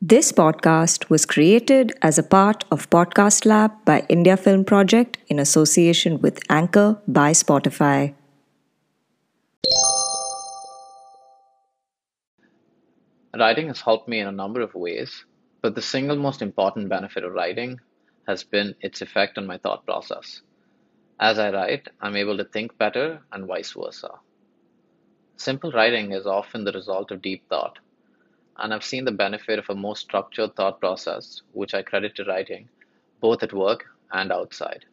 This podcast was created as a part of Podcast Lab by India Film Project in association with Anchor by Spotify. Writing has helped me in a number of ways, but the single most important benefit of writing has been its effect on my thought process. As I write, I'm able to think better and vice versa. Simple writing is often the result of deep thought, and I've seen the benefit of a more structured thought process, which I credit to writing, both at work and outside.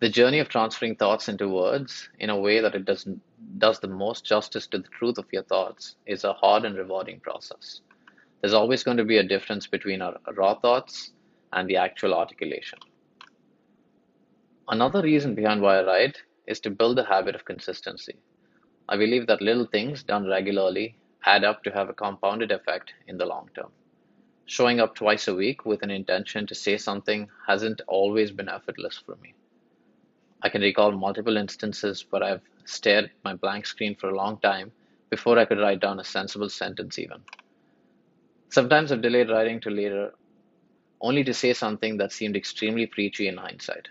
The journey of transferring thoughts into words in a way that it does, does the most justice to the truth of your thoughts is a hard and rewarding process. There's always going to be a difference between our raw thoughts and the actual articulation. Another reason behind why I write is to build the habit of consistency. I believe that little things done regularly add up to have a compounded effect in the long term. Showing up twice a week with an intention to say something hasn't always been effortless for me. I can recall multiple instances where I've stared at my blank screen for a long time before I could write down a sensible sentence, even. Sometimes I've delayed writing to later, only to say something that seemed extremely preachy in hindsight.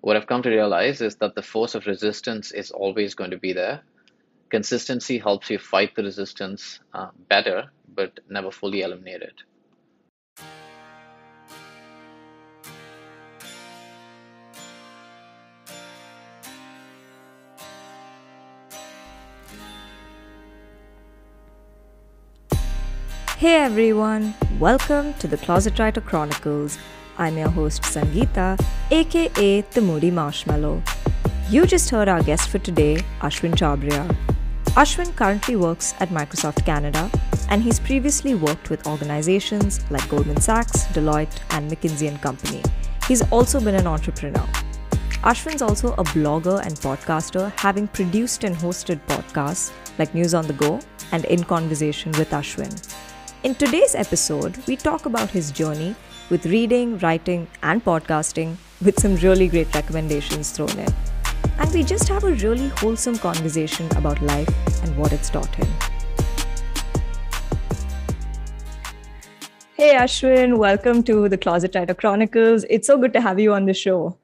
What I've come to realize is that the force of resistance is always going to be there. Consistency helps you fight the resistance uh, better, but never fully eliminate it. Hey everyone, welcome to the Closet Writer Chronicles. I'm your host Sangeeta, aka the Moody Marshmallow. You just heard our guest for today, Ashwin Chhabria. Ashwin currently works at Microsoft Canada and he's previously worked with organizations like Goldman Sachs, Deloitte, and McKinsey & Company. He's also been an entrepreneur. Ashwin's also a blogger and podcaster, having produced and hosted podcasts like News on the Go and In Conversation with Ashwin. In today's episode, we talk about his journey with reading, writing, and podcasting with some really great recommendations thrown in. And we just have a really wholesome conversation about life and what it's taught him. Hey Ashwin, welcome to the Closet Writer Chronicles. It's so good to have you on the show.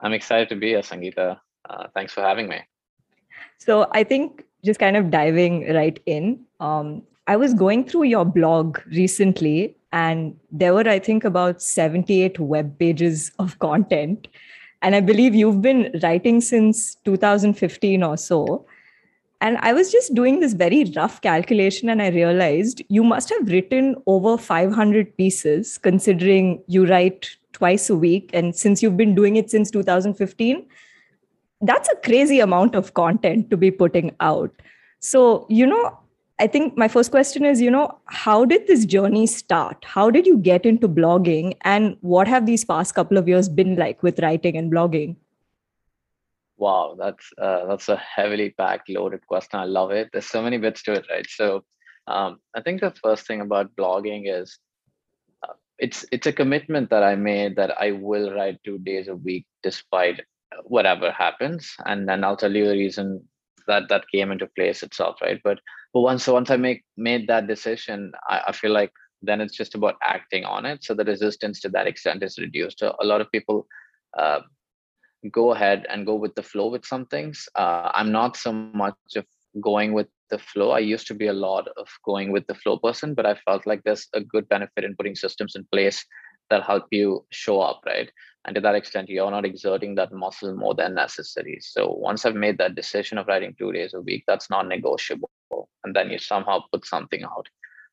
I'm excited to be here, Sangeeta. Uh, thanks for having me. So I think just kind of diving right in, um, I was going through your blog recently, and there were, I think, about 78 web pages of content. And I believe you've been writing since 2015 or so. And I was just doing this very rough calculation, and I realized you must have written over 500 pieces, considering you write twice a week. And since you've been doing it since 2015, that's a crazy amount of content to be putting out. So, you know, I think my first question is, you know, how did this journey start? How did you get into blogging? And what have these past couple of years been like with writing and blogging? Wow, that's uh, that's a heavily packed, loaded question. I love it. There's so many bits to it, right? So, um, I think the first thing about blogging is uh, it's it's a commitment that I made that I will write two days a week despite whatever happens, and then I'll tell you the reason that that came into place itself, right? But but once once i make made that decision I, I, feel like then it's just about acting on it. So the resistance to that extent is reduced. A, a lot of people uh, go ahead and go with the flow with some things. Uh, i'm not so much of going with the flow. I used to be a lot of going with the flow person but i felt like there's a good benefit in putting systems in place that help you show up right? And to that extent you're not exerting that muscle more than necessary. So once i've made that decision of writing two days a week that's not negotiable and then you somehow put something out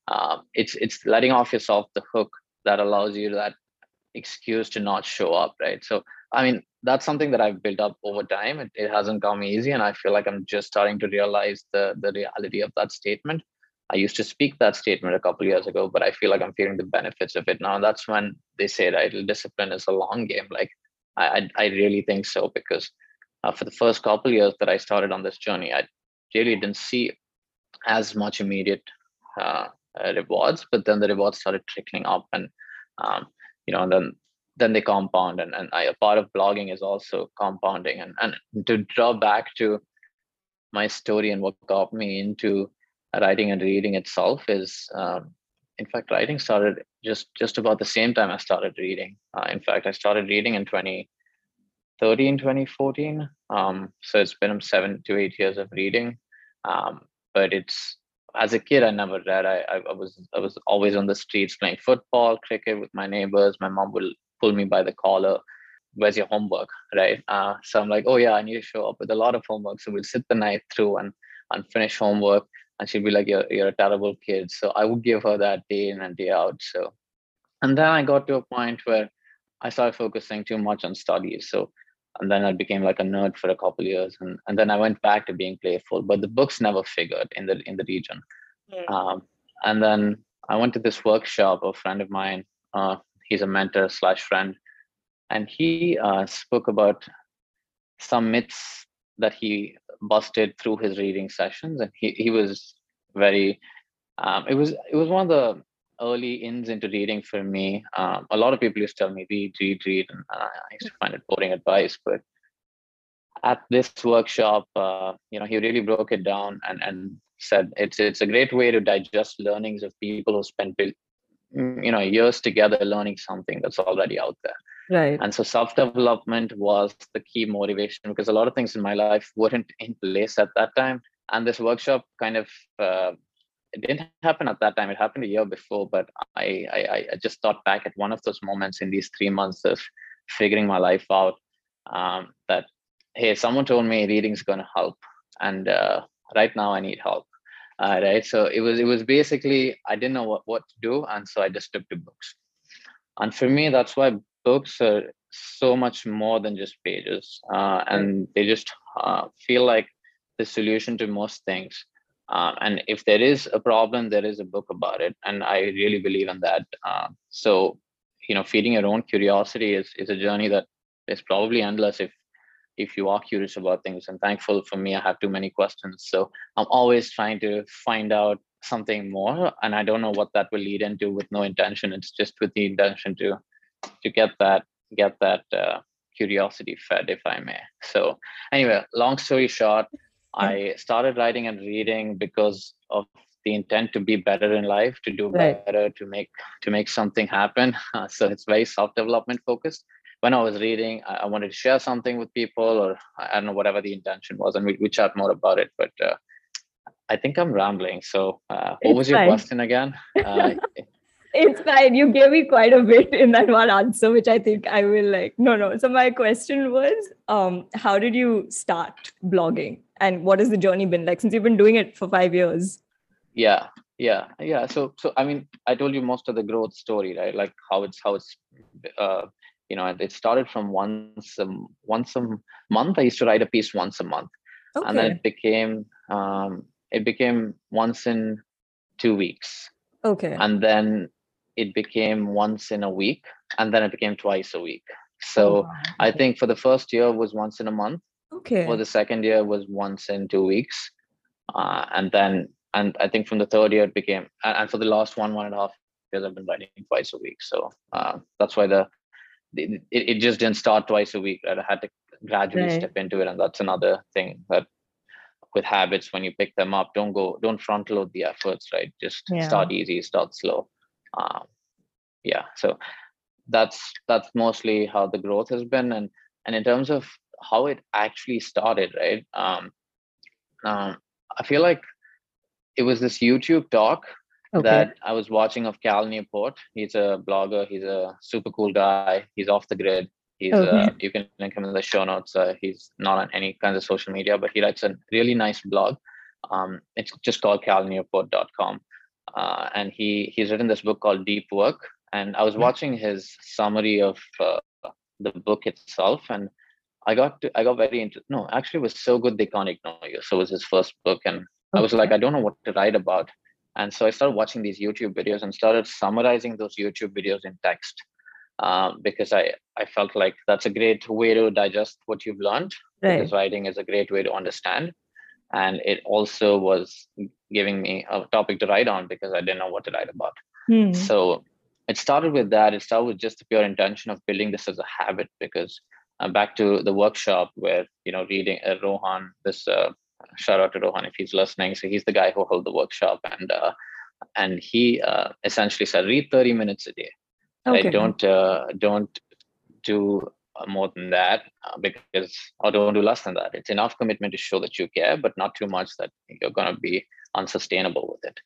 um, it's it's letting off yourself the hook that allows you that excuse to not show up right so i mean that's something that i've built up over time it, it hasn't come easy and i feel like i'm just starting to realize the the reality of that statement I used to speak that statement a couple years ago, but I feel like I'm feeling the benefits of it now. And that's when they say, right, discipline is a long game. Like I, I, really think so because uh, for the first couple years that I started on this journey, I really didn't see as much immediate uh, rewards, but then the rewards started trickling up, and um, you know, and then then they compound, and and I, a part of blogging is also compounding, and and to draw back to my story and what got me into writing and reading itself is um, in fact, writing started just just about the same time I started reading. Uh, in fact, I started reading in 2013, 2014. Um, so it's been seven to eight years of reading. Um, but it's as a kid, I never read. I, I, was I was always on the streets playing football, cricket with my neighbors. My mom would pull me by the collar. Where's your homework? Right. Uh, so I'm like, oh yeah, I need to show up with a lot of homework. So we'll sit the night through and and finish homework and she'd be like you're, you're a terrible kid so i would give her that day in and day out so and then i got to a point where i started focusing too much on studies so and then i became like a nerd for a couple years and, and then i went back to being playful but the books never figured in the in the region mm. um, and then i went to this workshop a friend of mine uh, he's a mentor slash friend and he uh, spoke about some myths that he busted through his reading sessions and he, he was very um, it was it was one of the early ins into reading for me. Um, a lot of people used to tell me read read read and i used to find it boring advice but at this workshop uh, you know he really broke it down and and said it's it's a great way to digest learnings of people who spent you know years together learning something that's already out there. Right. And so self development was the key motivation because a lot of things in my life weren't in place at that time. And this workshop kind of uh, it didn't happen at that time. It happened a year before but I, I i just thought back at one of those moments in these three months of figuring my life out um, that hey someone told me reading's going to help and uh, right now i need help uh, right? So it was it was basically i didn't know what, what to do and so i just took to books. And for me that's why books are so much more than just pages uh, and they just uh, feel like the solution to most things um, and if there is a problem there is a book about it. And i really believe in that. Uh, so you know feeding your own curiosity is is a journey that is probably endless if if you are curious about things. And thankful for me i have too many questions. So i'm always trying to find out something more. And i don't know what that will lead into with no intention. It's just with the intention to to get that get that uh, curiosity fed if i may. So anyway long story short i started writing and reading because of the intent to be better in life to do right. better to make to make something happen. Uh, so it's very self development focused. When i was reading I, I, wanted to share something with people or i don't know whatever the intention was and we, we chat more about it but uh, i think i'm rambling. So uh, what was your fine. question again? Uh, it's fine. You gave me quite a bit in that one answer, which I think I will like. No, no. So my question was, um, how did you start blogging, and what has the journey been like since you've been doing it for five years? Yeah, yeah, yeah. So, so I mean, I told you most of the growth story, right? Like how it's how it's, uh, you know, it started from once a once a month. I used to write a piece once a month, okay. and then it became um, it became once in two weeks. Okay. And then it became once in a week and then it became twice a week. So oh, okay. i think for the first year was once in a month. Okay. For the second year was once in two weeks. Uh, and then and i think from the third year it became and for the last one one and a half years i've been writing twice a week. So uh, that's why the it, it just didn't start twice a week right? I had to gradually right. step into it and that's another thing that with habits when you pick them up don't go don't front load the efforts right? Just yeah. start easy start slow. Um, yeah so that's that's mostly how the growth has been and and in terms of how it actually started right um, um i feel like it was this youtube talk okay. that i was watching of cal newport he's a blogger he's a super cool guy he's off the grid he's okay. uh, you can link him in the show notes uh, he's not on any kinds of social media but he writes a really nice blog um, it's just called calnewport.com uh, and he he's written this book called Deep Work. And I was watching his summary of uh, the book itself, and I got to, I got very into no, actually, it was so good they can't ignore you. So it was his first book, and okay. I was like, I don't know what to write about. And so I started watching these YouTube videos and started summarizing those YouTube videos in text. Um, because I, I felt like that's a great way to digest what you've learned right. because writing is a great way to understand and it also was giving me a topic to write on because I didn't know what to write about. Hmm. So it started with that. It started with just the pure intention of building this as a habit because uh, back to the workshop where you know reading uh, Rohan. This uh, shout out to Rohan if he's listening. So he's the guy who held the workshop, and uh, and he uh, essentially said read 30 minutes a day okay. right don't uh, don't do more than that because or don't do less than that it's enough commitment to show that you care but not too much that you're going to be unsustainable with it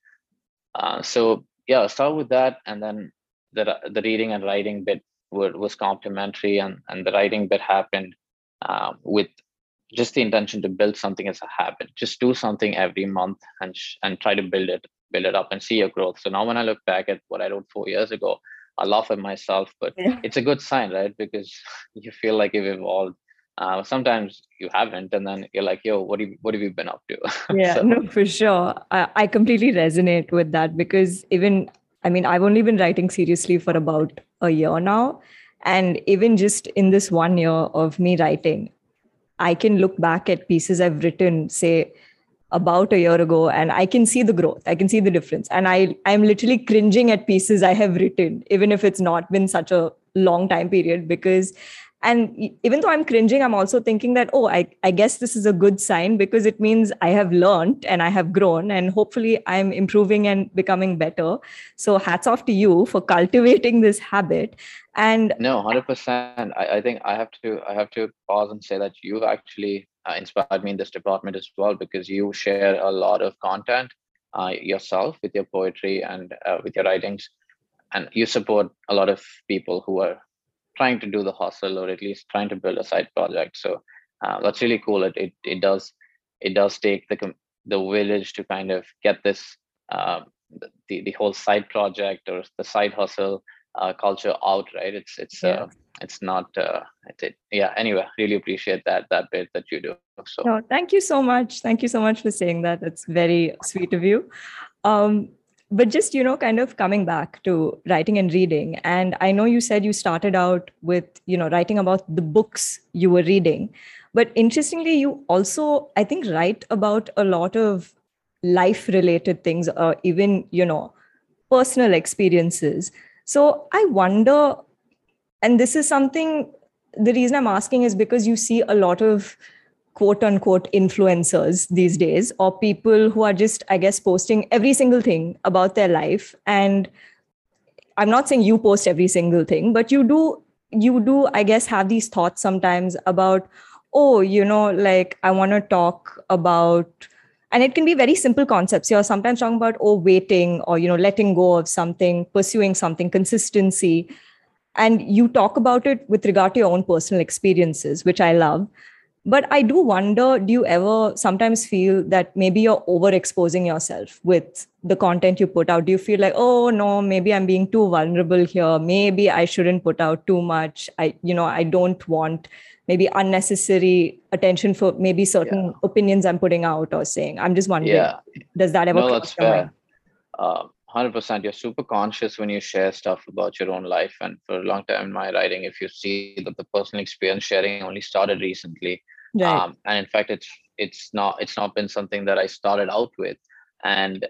uh, so yeah start with that and then the, the reading and writing bit were, was complementary and, and the writing bit happened uh, with just the intention to build something as a habit. Just do something every month and sh- and try to build it build it up and see your growth. So now when i look back at what i wrote four years ago i laugh at myself but yeah. it's a good sign right? Because you feel like you've evolved. Uh, sometimes you haven't and then you're like yo what have you, what have you been up to? Yeah so. no for sure. I, I completely resonate with that because even i mean i've only been writing seriously for about a year now and even just in this one year of me writing I can look back at pieces I've written, say, about a year ago, and I can see the growth. I can see the difference. And I I'm literally cringing at pieces I have written, even if it's not been such a long time period, because and even though i'm cringing i'm also thinking that oh I, I guess this is a good sign because it means i have learned and i have grown and hopefully i'm improving and becoming better. So hats off to you for cultivating this habit. And no 100% I, I think i have to i have to pause and say that you've actually uh, inspired me in this department as well because you share a lot of content uh, yourself with your poetry and uh, with your writings. And you support a lot of people who are trying to do the hustle or at least trying to build a side project. So uh, that's really cool. It, it it does it does take the the village to kind of get this um, the, the whole side project or the side hustle uh, culture out right? It's it's yeah. uh, it's not uh, it's it, yeah anyway really appreciate that that bit that you do. So no, thank you so much. Thank you so much for saying that. It's very sweet of you. Um, but just you know kind of coming back to writing and reading. And i know you said you started out with you know writing about the books you were reading. But interestingly you also i think write about a lot of life related things or even you know personal experiences. So i wonder and this is something the reason i'm asking is because you see a lot of quote unquote influencers these days or people who are just i guess posting every single thing about their life. And i'm not saying you post every single thing but you do you do i guess have these thoughts sometimes about oh you know like i want to talk about and it can be very simple concepts. You're sometimes talking about oh waiting or you know letting go of something pursuing something consistency. And you talk about it with regard to your own personal experiences which i love but i do wonder do you ever sometimes feel that maybe you're overexposing yourself with the content you put out? Do you feel like oh no maybe i'm being too vulnerable here. Maybe i shouldn't put out too much. I you know i don't want maybe unnecessary attention for maybe certain yeah. opinions i'm putting out or saying. I'm just wondering yeah. does that ever no, that's fair. Uh, 100% you're super conscious when you share stuff about your own life. And for a long time in my writing if you see that the personal experience sharing only started recently Right. Um, and in fact, it's it's not it's not been something that I started out with, and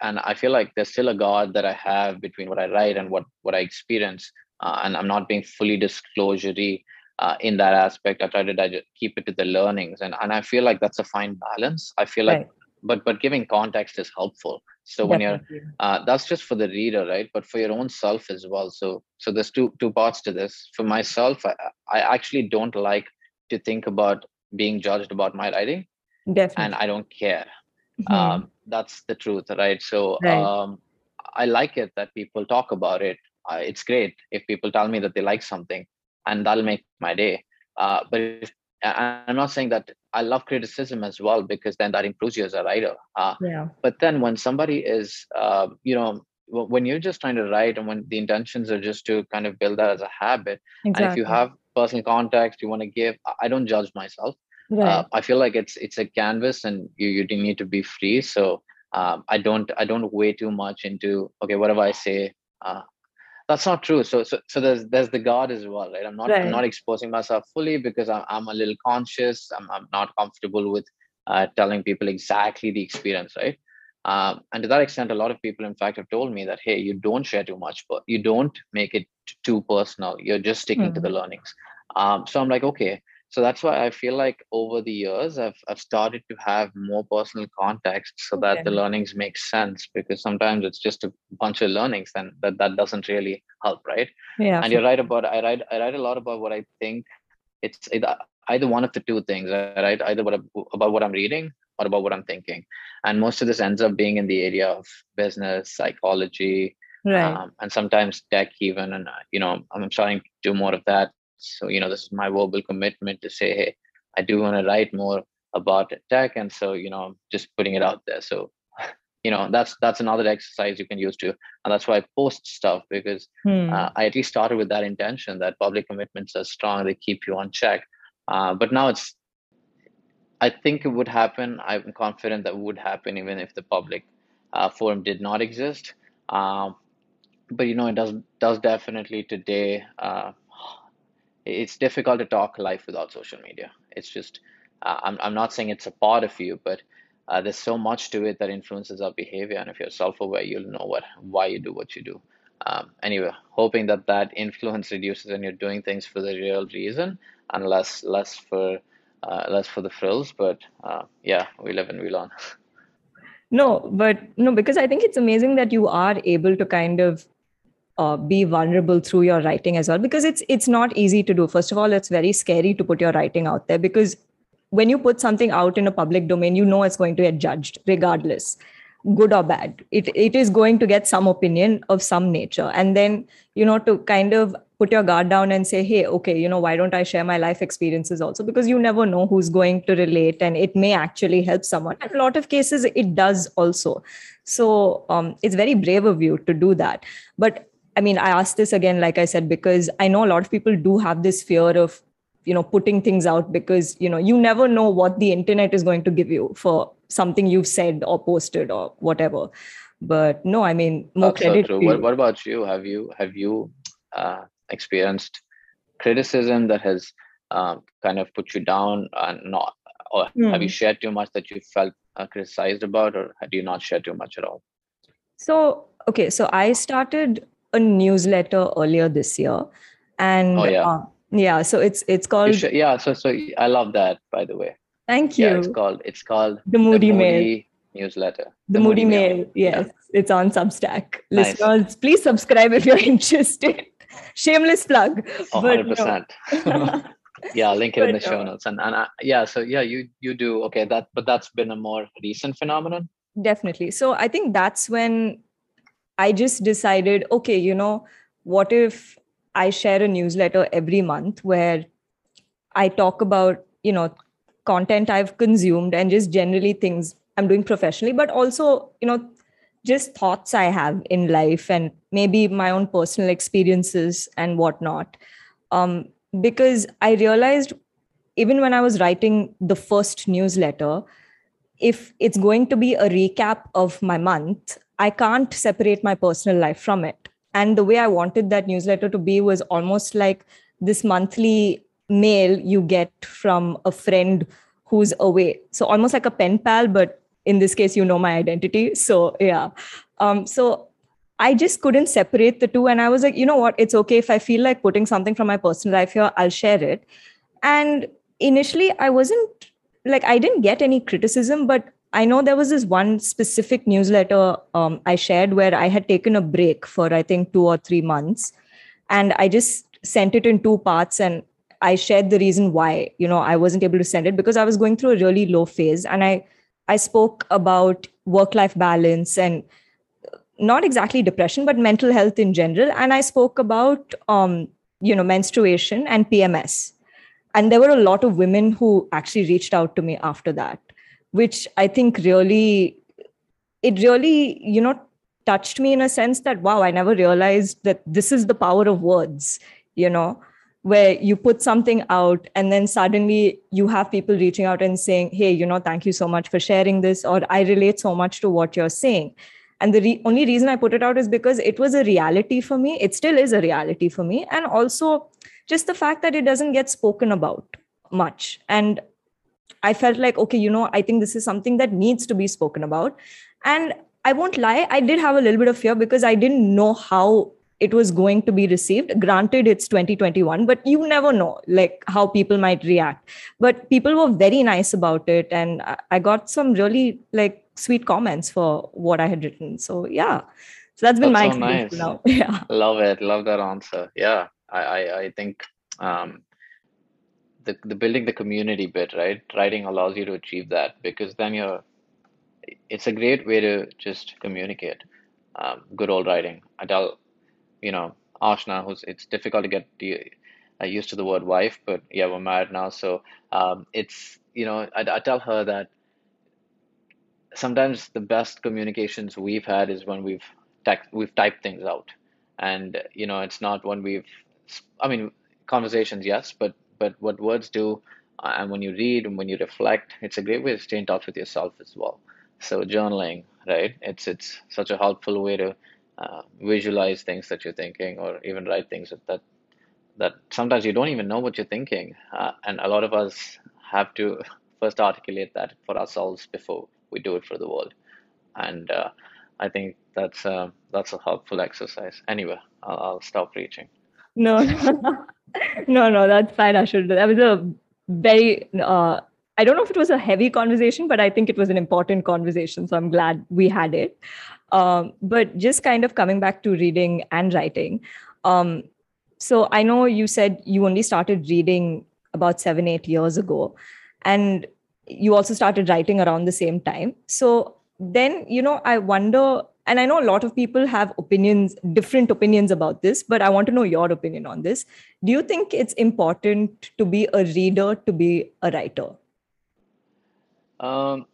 and I feel like there's still a guard that I have between what I write and what what I experience, uh, and I'm not being fully disclosury uh, in that aspect. I try to digest, keep it to the learnings, and and I feel like that's a fine balance. I feel like, right. but but giving context is helpful. So when Definitely. you're, uh, that's just for the reader, right? But for your own self as well. So so there's two two parts to this. For myself, I, I actually don't like to think about being judged about my writing Definitely. and i don't care mm-hmm. um, that's the truth right so right. Um, i like it that people talk about it uh, it's great if people tell me that they like something and that'll make my day uh, but if, i'm not saying that i love criticism as well because then that improves you as a writer uh, yeah. but then when somebody is uh, you know when you're just trying to write and when the intentions are just to kind of build that as a habit exactly. and if you have personal context you want to give i don't judge myself. Right. uh, i feel like it's it's a canvas and you you need to be free. So um, i don't i don't weigh too much into okay whatever i say uh, that's not true. So, so so there's there's the guard as well right? I'm not right. i'm not exposing myself fully because i'm, I'm a little conscious. I'm, I'm not comfortable with uh, telling people exactly the experience right um, and to that extent, a lot of people, in fact, have told me that, hey, you don't share too much, but you don't make it too personal. You're just sticking mm-hmm. to the mm-hmm. learnings. Um, so I'm like, okay, so that's why i feel like over the years i've, I've started to have more personal context so okay. that the learnings make sense because sometimes it's just a bunch of learnings and that that doesn't really help right yeah and you're right about i write i write a lot about what i think it's either, either one of the two things I write either what, about what i'm reading or about what i'm thinking and most of this ends up being in the area of business psychology right. um, and sometimes tech even and uh, you know i'm trying to do more of that so you know this is my verbal commitment to say hey i do want to write more about tech and so you know just putting it out there so you know that's that's another exercise you can use too and that's why i post stuff because hmm. uh, i at least started with that intention that public commitments are strong they keep you on check uh, but now it's i think it would happen. I'm confident that would happen even if the public uh, forum did not exist. Um, but you know it does does definitely today uh, it's difficult to talk life without social media. It's just uh, I'm, I'm not saying it's a part of you but uh, there's so much to it that influences our behavior. And if you're self-aware you'll know what why you do what you do. Um, anyway hoping that that influence reduces and you're doing things for the real reason and less less for uh, less for the frills but uh, yeah we live and we learn. No but no because i think it's amazing that you are able to kind of uh, be vulnerable through your writing as well because it's it's not easy to do. First of all it's very scary to put your writing out there because when you put something out in a public domain you know it's going to get judged regardless good or bad. It it is going to get some opinion of some nature. And then you know to kind of put your guard down and say hey okay you know why don't i share my life experiences also because you never know who's going to relate and it may actually help someone in a lot of cases it does also so um, it's very brave of you to do that but I mean, I ask this again, like I said, because I know a lot of people do have this fear of, you know, putting things out because, you know, you never know what the internet is going to give you for something you've said or posted or whatever. But no, I mean, more That's credit. So what, what, about you? Have you have you uh, experienced criticism that has um, kind of put you down and not, or mm. have you hmm. shared too much that you felt uh, criticized about, or had you not share too much at all? So okay, so I started a newsletter earlier this year, and oh, yeah. Uh, yeah, so it's it's called should, yeah. So so I love that by the way. Thank you. Yeah, it's called it's called the Moody, the Moody Mail newsletter. The, the Moody, Moody Mail. Mail. Yes, yeah. it's on Substack. Nice. Listeners, please subscribe if you're interested. Shameless plug. Oh, 100%. No. yeah, link it but, in the show notes. And and uh, yeah, so yeah, you you do okay. That but that's been a more recent phenomenon. Definitely. So I think that's when I just decided, okay, you know, what if I share a newsletter every month where I talk about, you know, content I've consumed and just generally things I'm doing professionally, but also, you know, just thoughts I have in life and maybe my own personal experiences and whatnot. Um, because I realized even when I was writing the first newsletter, if it's going to be a recap of my month, I can't separate my personal life from it. And the way I wanted that newsletter to be was almost like this monthly mail you get from a friend who's away. So almost like a pen pal, but in this case, you know my identity. So yeah. Um, so I just couldn't separate the two. And I was like, you know what? It's okay if I feel like putting something from my personal life here, I'll share it. And initially, I wasn't like, I didn't get any criticism, but I know there was this one specific newsletter um, I shared where I had taken a break for I think two or three months, and I just sent it in two parts and I shared the reason why you know I wasn't able to send it because I was going through a really low phase and I I spoke about work life balance and not exactly depression but mental health in general. And I spoke about um, you know menstruation and PMS and there were a lot of women who actually reached out to me after that which I think really, it really, you know, touched me in a sense that, wow, I never realized that this is the power of words, you know, where you put something out and then suddenly you have people reaching out and saying, hey, you know, thank you so much for sharing this, or I relate so much to what you're saying. And the re- only reason I put it out is because it was a reality for me. It still is a reality for me. And also just the fact that it doesn't get spoken about much. And I felt like, okay, you know, I think this is something that needs to be spoken about. And I won't lie, I did have a little bit of fear because I didn't know how it was going to be received. Granted it's 2021 but you never know like how people might react. But people were very nice about it and i got some really like sweet comments for what i had written. So yeah. So that's been that's my so experience nice. now. Yeah. Love it. Love that answer. Yeah. I i, I think um the, the building the community bit right? Writing allows you to achieve that because then you're it's a great way to just communicate um, good old writing. I tell you know, Ashna, who's it's difficult to get uh, used to the word wife, but yeah, we're married now, so um, it's you know, I, I tell her that sometimes the best communications we've had is when we've text, we've typed things out, and you know, it's not when we've, I mean, conversations, yes, but but what words do, uh, and when you read and when you reflect, it's a great way to stay in touch with yourself as well. So journaling, right? It's it's such a helpful way to uh, visualize things that you're thinking or even write things that that sometimes you don't even know what you're thinking uh, and a lot of us have to first articulate that for ourselves before we do it for the world and uh, i think that's that's a helpful exercise anyway i'll, I'll stop preaching no no no that's fine i should that was a very uh, I don't know if it was a heavy conversation, but I think it was an important conversation. So I'm glad we had it. Um, but just kind of coming back to reading and writing. Um, so I know you said you only started reading about seven, eight years ago, and you also started writing around the same time. So then, you know, I wonder, and I know a lot of people have opinions, different opinions about this, but I want to know your opinion on this. Do you think it's important to be a reader to be a writer? Um,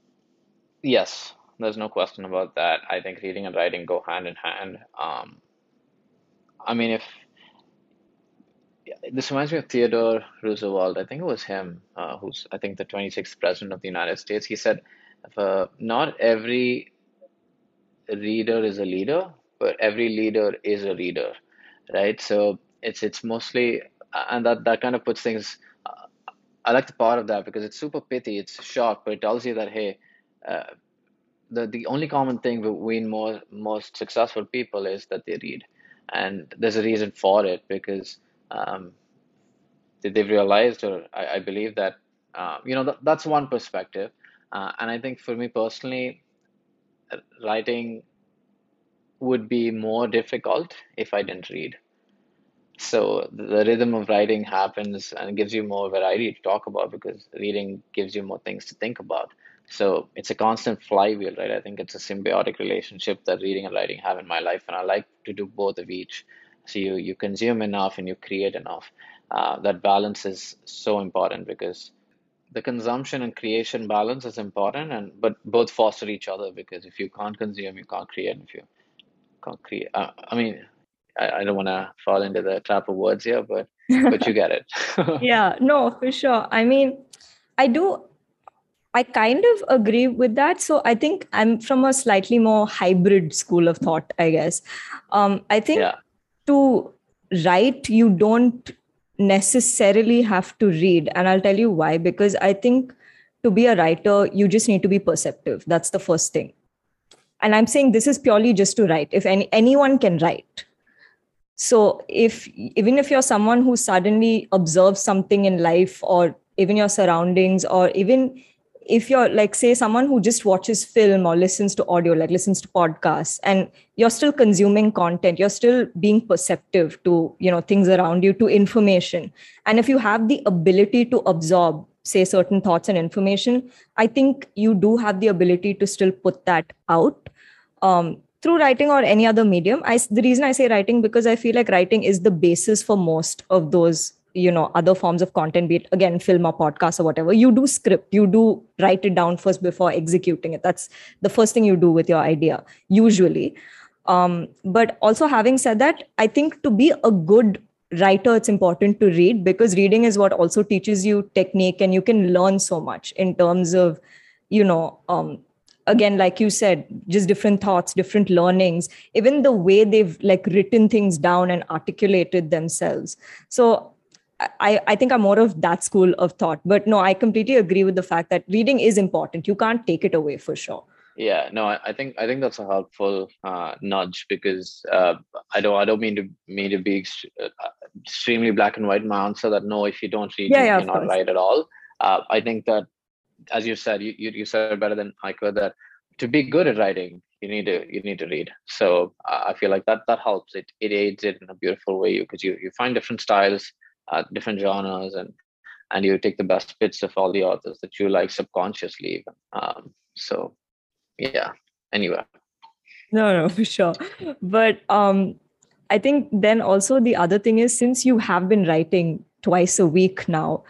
yes, there's no question about that. I think reading and writing go hand in hand. Um, I mean, if this reminds me of Theodore Roosevelt, I think it was him, uh, who's I think the 26th president of the United States. He said, uh, "Not every reader is a leader, but every leader is a reader." Right. So it's it's mostly, and that that kind of puts things. Uh, I like the part of that because it's super pithy. It's short, but it tells you that hey. Uh, the the only common thing between more most successful people is that they read, and there's a reason for it because um, they've realized, or I, I believe that uh, you know th- that's one perspective, uh, and I think for me personally, writing would be more difficult if I didn't read. So the rhythm of writing happens and gives you more variety to talk about because reading gives you more things to think about. So it's a constant flywheel, right? I think it's a symbiotic relationship that reading and writing have in my life, and I like to do both of each. So you you consume enough and you create enough. Uh, that balance is so important because the consumption and creation balance is important, and but both foster each other because if you can't consume, you can't create. If you can't create, uh, I mean, I, I don't want to fall into the trap of words here, but but you get it. yeah, no, for sure. I mean, I do I kind of agree with that. So I think I'm from a slightly more hybrid school of thought, I guess. Um, I think yeah. to write, you don't necessarily have to read. And I'll tell you why. Because I think to be a writer, you just need to be perceptive. That's the first thing. And I'm saying this is purely just to write. If any, anyone can write. So if even if you're someone who suddenly observes something in life or even your surroundings or even if you're like say someone who just watches film or listens to audio like listens to podcasts and you're still consuming content you're still being perceptive to you know things around you to information. And if you have the ability to absorb say certain thoughts and information i think you do have the ability to still put that out. Um, through writing or any other medium i the reason i say writing because i feel like writing is the basis for most of those you know other forms of content be it again film or podcast or whatever you do script you do write it down first before executing it. That's the first thing you do with your idea usually. Um, but also having said that i think to be a good writer it's important to read because reading is what also teaches you technique and you can learn so much in terms of you know um, again like you said just different thoughts different learnings even the way they've like written things down and articulated themselves. So I, I think I'm more of that school of thought. But no, I completely agree with the fact that reading is important. You can't take it away for sure. yeah no I, I, think i think that's a helpful uh, nudge because uh, i don't i don't mean to mean to be uh, extremely black and white in my answer that no if you don't read yeah, you yeah, cannot write at all uh, i think that as you said you, you, you said better than i could that to be good at writing you need to you need to read so uh, i feel like that that helps it it aids it in a beautiful way because you you find different styles uh, different genres and and you take the best bits of all the authors that you like subconsciously even um, so yeah anyway. No no for sure. But um i think then also the other thing is since you have been writing twice a week now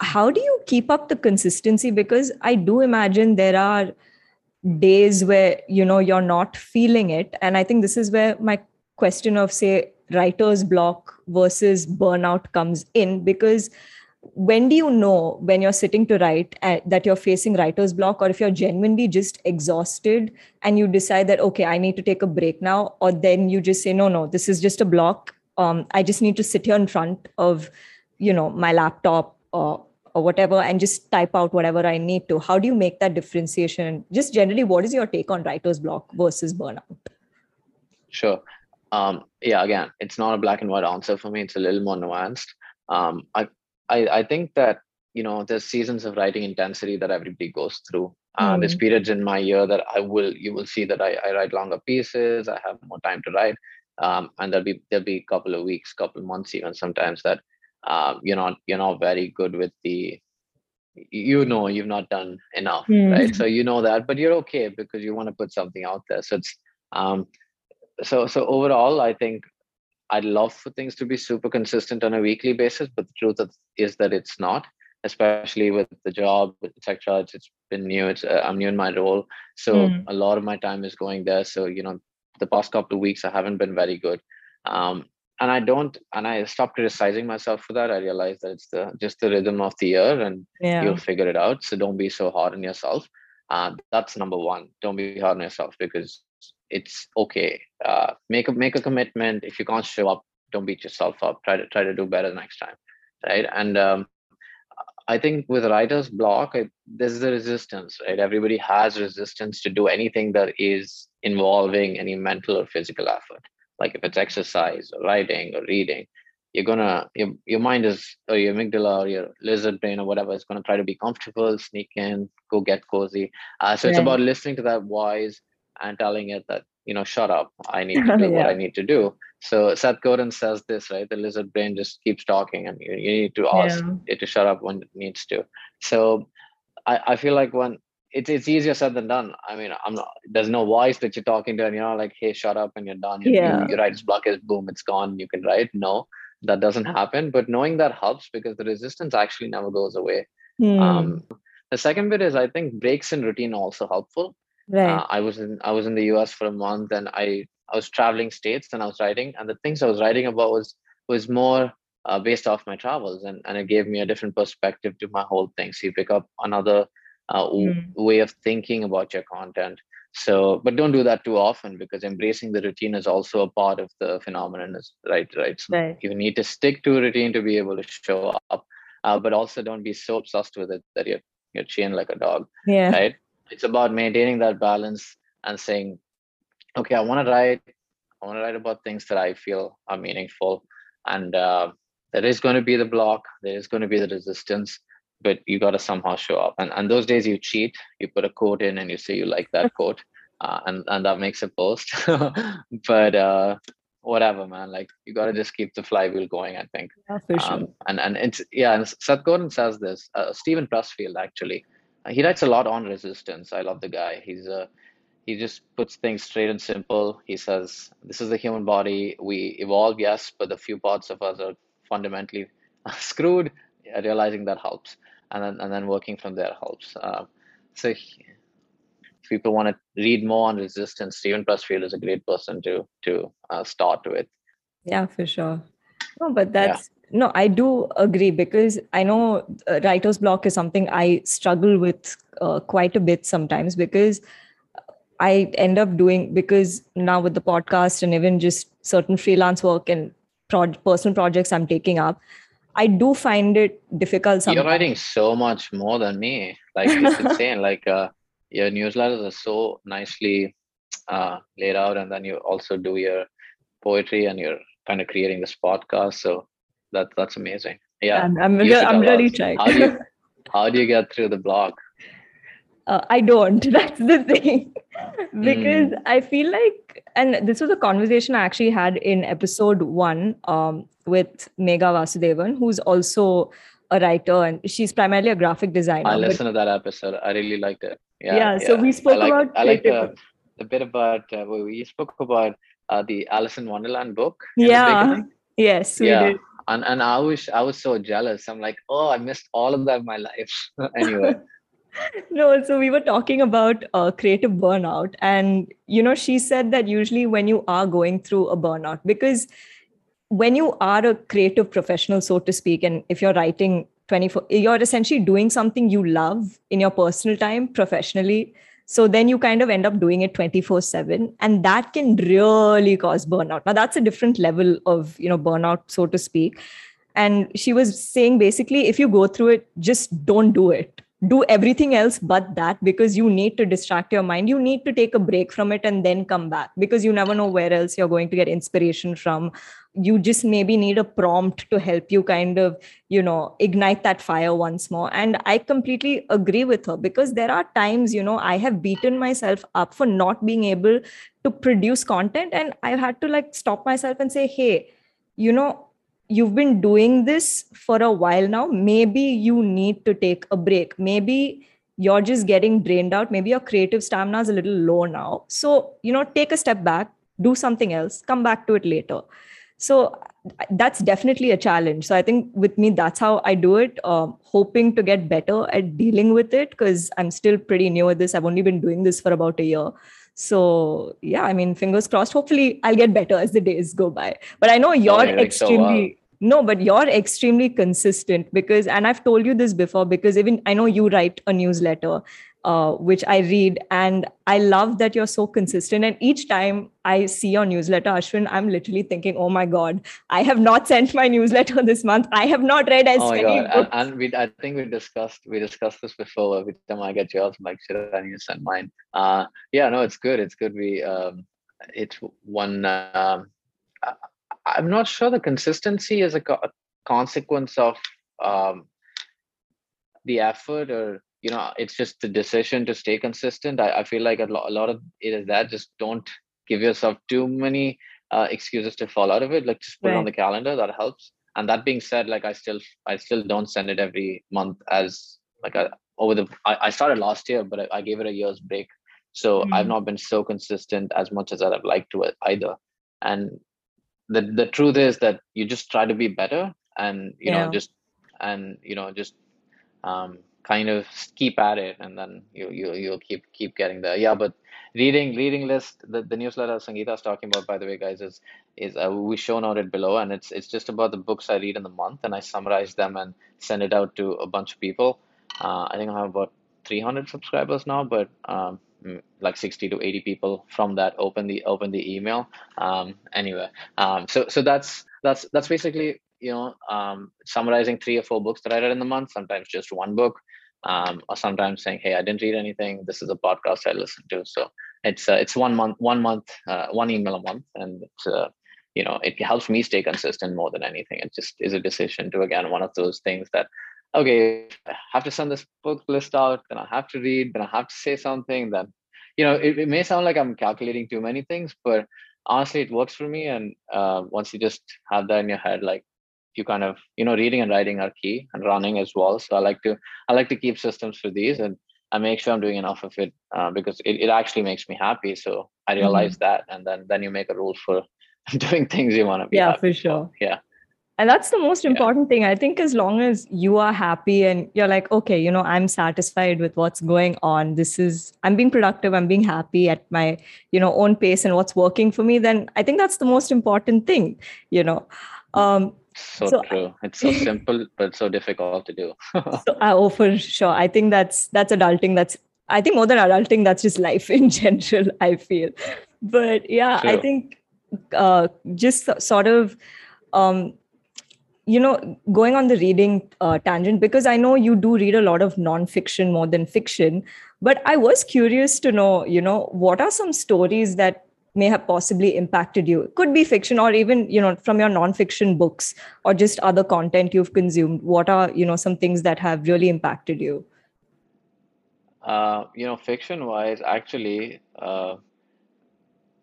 how do you keep up the consistency? Because i do imagine there are days where you know you're not feeling it. And i think this is where my question of say writer's block versus burnout comes in because when do you know when you're sitting to write uh, that you're facing writer's block or if you're genuinely just exhausted and you decide that okay i need to take a break now or then you just say no no this is just a block. Um, i just need to sit here in front of you know my laptop or or whatever and just type out whatever i need to. How do you make that differentiation? Just generally what is your take on writer's block versus burnout? Sure um, yeah again it's not a black and white answer for me it's a little more nuanced um, I, I i think that you know there's seasons of writing intensity that everybody goes through uh, mm. there's periods in my year that i will you will see that I, I write longer pieces i have more time to write um, and there'll be there'll be a couple of weeks couple of months even sometimes that um, you're not you're not very good with the you know you've not done enough mm. right so you know that but you're okay because you want to put something out there so it's um so so overall i think i'd love for things to be super consistent on a weekly basis but the truth is that it's not especially with the job with etc it's, it's been new it's uh, i'm new in my role so mm. a lot of my time is going there so you know the past couple of weeks i haven't been very good um and I don't, and I stopped criticizing myself for that. I realized that it's the just the rhythm of the year, and yeah. you'll figure it out. So don't be so hard on yourself. Uh, that's number one. Don't be hard on yourself because it's okay. Uh, make a make a commitment. If you can't show up, don't beat yourself up. Try to try to do better next time, right? And um, I think with writer's block, it, is the resistance, right? Everybody has resistance to do anything that is involving any mental or physical effort like if it's exercise or writing or reading you're gonna your, your mind is or your amygdala or your lizard brain or whatever is gonna try to be comfortable sneak in go get cozy uh, so yeah. it's about listening to that voice and telling it that you know shut up i need to do yeah. what i need to do so seth godin says this right the lizard brain just keeps talking and you, you need to ask yeah. it to shut up when it needs to so I, I feel like when it's it's easier said than done. I mean, I'm not. There's no voice that you're talking to, and you're not like, "Hey, shut up," and you're done. You, yeah. you, write block is boom, it's gone. You can write. No, that doesn't happen. But knowing that helps because the resistance actually never goes away. Hmm. Um, the second bit is I think breaks in routine also helpful. Right. Uh, I was in I was in the US for a month, and I I was traveling states, and I was writing, and the things I was writing about was was more uh, based off my travels, and and it gave me a different perspective to my whole thing. So you pick up another uh, mm. way of thinking about your content so but don't do that too often because embracing the routine is also a part of the phenomenon is right right so right. you need to stick to a routine to be able to show up uh, but also don't be so obsessed with it that you're you're chained like a dog yeah right it's about maintaining that balance and saying okay i want to write i want to write about things that i feel are meaningful and uh, there is going to be the block there is going to be the resistance but you got to somehow show up. And and those days you cheat, you put a quote in and you say you like that quote, uh, and and that makes a post. but uh, whatever, man. Like you got to just keep the flywheel going. I think. Yeah. Um, and and it's yeah. And Seth Godin says this. Uh, Steven Pressfield actually, he writes a lot on resistance. I love the guy. He's a he just puts things straight and simple. He says, "This is the human body. We evolve, yes, but the few parts of us are fundamentally screwed." Realizing that helps and then and then working from there helps. Uh, so if people want to read more on resistance, Steven Pressfield is a great person to to uh, start with. Yeah, for sure. No, but that's yeah. no, I do agree because I know uh, writer's block is something I struggle with uh, quite a bit sometimes because I end up doing because now with the podcast and even just certain freelance work and pro- personal projects I'm taking up, I do find it difficult. Sometimes. You're writing so much more than me. Like it's insane. Like uh, your newsletters are so nicely uh, laid out, and then you also do your poetry and you're kind of creating this podcast. So that that's amazing. Yeah, I'm I'm, re- I'm really trying. How do you how do you get through the blog? Uh, I don't. That's the thing. because mm. I feel like, and this was a conversation I actually had in episode one um, with Megha Vasudevan, who's also a writer and she's primarily a graphic designer. I listened to that episode. I really liked it. Yeah. Yeah. yeah. So we spoke I like, about. I like the, the bit about uh, we spoke about uh, the Alice in Wonderland book. Yeah. Yes. yeah. Did. And and I was I was so jealous. I'm like, oh, I missed all of that in my life. anyway. no, so we were talking about uh, creative burnout, and you know, she said that usually when you are going through a burnout, because when you are a creative professional, so to speak, and if you're writing 24, you're essentially doing something you love in your personal time professionally. So then you kind of end up doing it 24 7. And that can really cause burnout. Now, that's a different level of, you know, burnout, so to speak. And she was saying basically, if you go through it, just don't do it do everything else but that because you need to distract your mind. You need to take a break from it and then come back because you never know where else you're going to get inspiration from. You just maybe need a prompt to help you kind of you know ignite that fire once more. And i completely agree with her because there are times you know i have beaten myself up for not being able to produce content and i've had to like stop myself and say hey you know you've been doing this for a while now maybe you need to take a break. Maybe you're just getting drained out. Maybe your creative stamina is a little low now. So you know take a step back do something else come back to it later. So that's definitely a challenge. So i think with me that's how i do it uh, hoping to get better at dealing with it because i'm still pretty new at this. I've only been doing this for about a year. So yeah i mean fingers crossed. Hopefully i'll get better as the days go by. But i know you're oh, extremely no but you're extremely consistent because and i've told you this before because even i know you write a newsletter uh, which i read and i love that you're so consistent and each time i see your newsletter ashwin i'm literally thinking oh my god i have not sent my newsletter this month i have not read as oh many god. books. And, and we i think we discussed we discussed this before every time i get yours I'm like should i need to send mine uh yeah no it's good it's good we um it's one um I'm not sure the consistency is a, co- consequence of um, the effort or you know it's just the decision to stay consistent i, I feel like a, lo- a lot of it is that just don't give yourself too many uh, excuses to fall out of it like just put right. it on the calendar that helps and that being said like i still i still don't send it every month as like a, over the I, I started last year but I, I, gave it a year's break so mm-hmm. i've not been so consistent as much as i'd have liked to either and the the truth is that you just try to be better and you yeah. know just and you know just um, kind of keep at it and then you you you'll keep keep getting there yeah but reading reading list the, the newsletter sangeeta is talking about by the way guys is is uh, we show it below and it's it's just about the books i read in the month and i summarize them and send it out to a bunch of people uh, i think i have about 300 subscribers now but um, like 60 to 80 people from that open the open the email. Um, anyway um, so so that's that's that's basically you know um, summarizing three or four books that i read in the month sometimes just one book um, or sometimes saying hey i didn't read anything. This is a podcast i listened to. So it's uh, it's one month one month uh, one email a month and it's uh, you know it helps me stay consistent more than anything. It just is a decision to again one of those things that okay, I have to send this book list out, then I have to read, then I have to say something, then you know, it, it may sound like I'm calculating too many things, but honestly, it works for me. And uh, once you just have that in your head, like you kind of, you know, reading and writing are key and running as well. So I like to, I like to keep systems for these and I make sure I'm doing enough of it uh, because it, it actually makes me happy. So I realize mm-hmm. that, and then then you make a rule for doing things you want to be. Yeah, for sure. For. Yeah and that's the most important yeah. thing. I think as long as you are happy and you're like okay you know i'm satisfied with what's going on. This is i'm being productive. I'm being happy at my you know own pace and what's working for me then i think that's the most important thing you know. Um so, so true. It's so simple but so difficult to do. So, uh, oh for sure. I think that's that's adulting. That's i think more than adulting that's just life in general i feel. But yeah true. i think uh just sort of um you know, going on the reading uh, tangent, because I know you do read a lot of nonfiction more than fiction, but I was curious to know, you know, what are some stories that may have possibly impacted you? It could be fiction or even, you know, from your nonfiction books or just other content you've consumed. What are, you know, some things that have really impacted you? Uh, you know, fiction wise, actually, uh,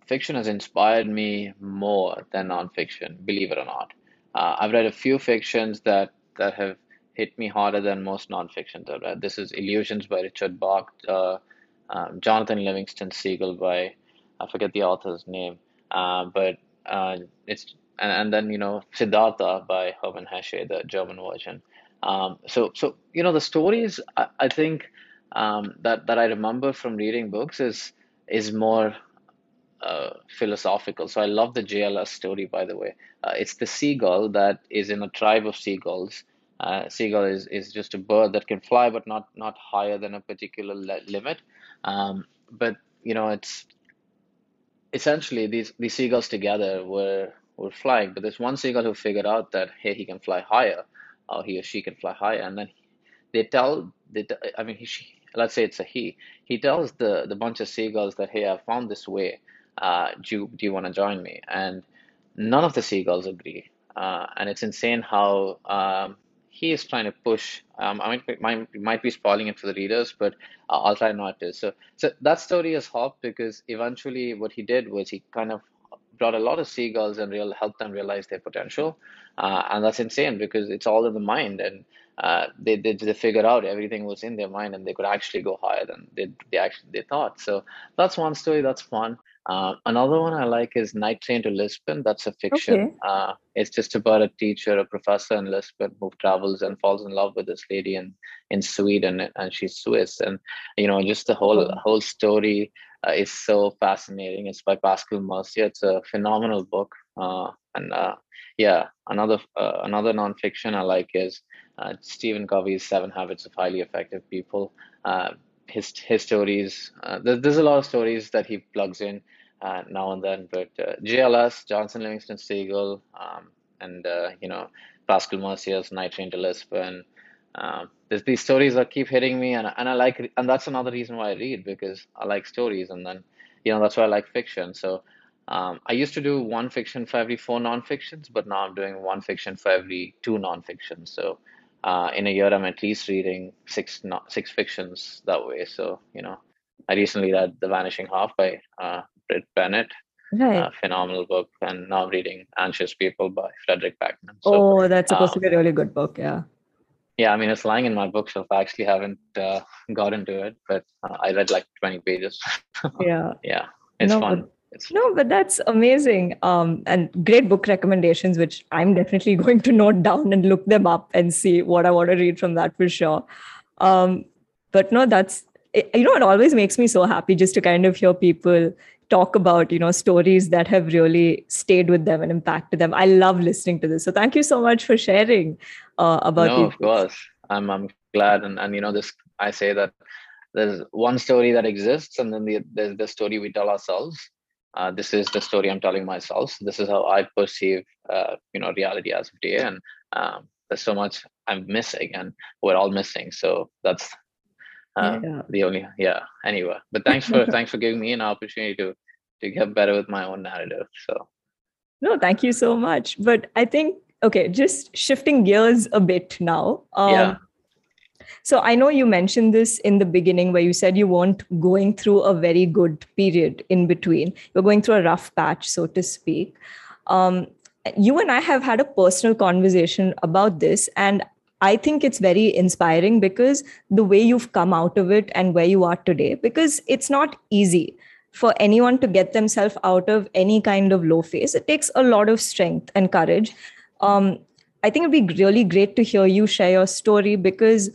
fiction has inspired me more than nonfiction, believe it or not. Uh, I've read a few fictions that that have hit me harder than most nonfictions I've read. This is Illusions by Richard Bach, uh, um, Jonathan Livingston Seagull by I forget the author's name, uh, but uh, it's and, and then you know Siddhartha by Hermann Hesse, the German version. Um, so so you know the stories I, I think um, that that I remember from reading books is is more uh, philosophical. So I love the JLS story, by the way. Uh, it's the seagull that is in a tribe of seagulls. Uh, seagull is, is just a bird that can fly, but not not higher than a particular le- limit. Um, but you know, it's essentially these these seagulls together were were flying. But there's one seagull who figured out that hey, he can fly higher, or he or she can fly higher, and then they tell they, I mean, he, she, let's say it's a he. He tells the the bunch of seagulls that hey, I found this way uh, do you, do you want to join me? And none of the seagulls agree. Uh, and it's insane how um, he is trying to push. Um, I might, might might be spoiling it for the readers, but I'll try not to. So, so that story is hot because eventually what he did was he kind of brought a lot of seagulls and real helped them realize their potential, uh, and that's insane because it's all in the mind, and uh, they, they they figured out everything was in their mind, and they could actually go higher than they they actually they thought. So that's one story that's fun. Uh, another one I like is Night Train to Lisbon. That's a fiction. Okay. Uh, it's just about a teacher, a professor in Lisbon who travels and falls in love with this lady in, in Sweden, and she's Swiss. And you know, just the whole whole story uh, is so fascinating. It's by Pascal Mercier. It's a phenomenal book. Uh, and uh, yeah, another uh, another nonfiction I like is Stephen Covey's Seven Habits of Highly Effective People his his stories. Uh, there's, there's a lot of stories that he plugs in uh, now and then. But uh, Jonathan Livingston Seagull, um, and uh, you know Pascal Mercier's Night Train to Lisbon. Um, there's these stories keep hitting me, and and I like, and that's another reason why I read because I like stories, and then you know that's why I like fiction. So um, I used to do one fiction for every four nonfictions, but now I'm doing one fiction for every two nonfictions. So uh, in a year, I'm at least reading six six fictions that way. So you know, I recently read The Vanishing Half by uh, Brit Bennett. Right. Uh, phenomenal book. And now I'm reading Anxious People by Fredrik Backman. So, oh, that's supposed to be a really good book. Yeah. Yeah, I mean, it's lying in my bookshelf. I actually haven't uh, got into it, but uh, I read like 20 pages. yeah. Yeah. It's no, fun. It's no, but that's amazing. Um, and great book recommendations, which I'm definitely going to note down and look them up and see what I want to read from that for sure. Um, but no, that's you know, it always makes me so happy just to kind of hear people talk about you know stories that have really stayed with them and impacted them. I love listening to this. So thank you so much for sharing uh, about no, of course. I'm i'm glad. And and you know this i say that there's one story that exists and then the, there's the story we tell ourselves. Uh, this is the story i'm telling myself. This is how i perceive uh, you know reality as of day and um, there's so much i'm missing and we're all missing. So that's uh, yeah. the only yeah anyway but thanks for thanks for giving me an opportunity to to get better with my own narrative so no thank you so much but i think okay just shifting gears a bit now um, yeah so I know you mentioned this in the beginning where you said you weren't going through a very good period in between. You're going through a rough patch, so to speak. Um, you and I have had a personal conversation about this, and I think it's very inspiring because the way you've come out of it and where you are today, because it's not easy for anyone to get themselves out of any kind of low phase. It takes a lot of strength and courage. Um, I think it'd be really great to hear you share your story because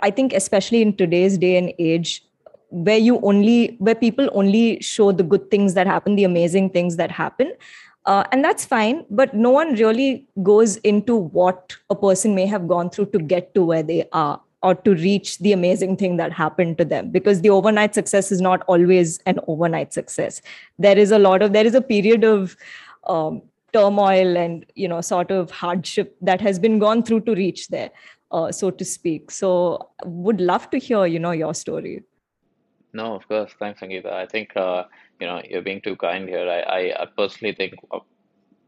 I think, especially in today's day and age, where you only, where people only show the good things that happen, the amazing things that happen, uh, and that's fine but no one really goes into what a person may have gone through to get to where they are or to reach the amazing thing that happened to them because the overnight success is not always an overnight success. There is a lot of there is a period of um, turmoil and you know sort of hardship that has been gone through to reach there uh, so to speak. So would love to hear you know your story. No of course. Thanks sangeeta. I think uh, you know you're being too kind here. I i, I personally think uh,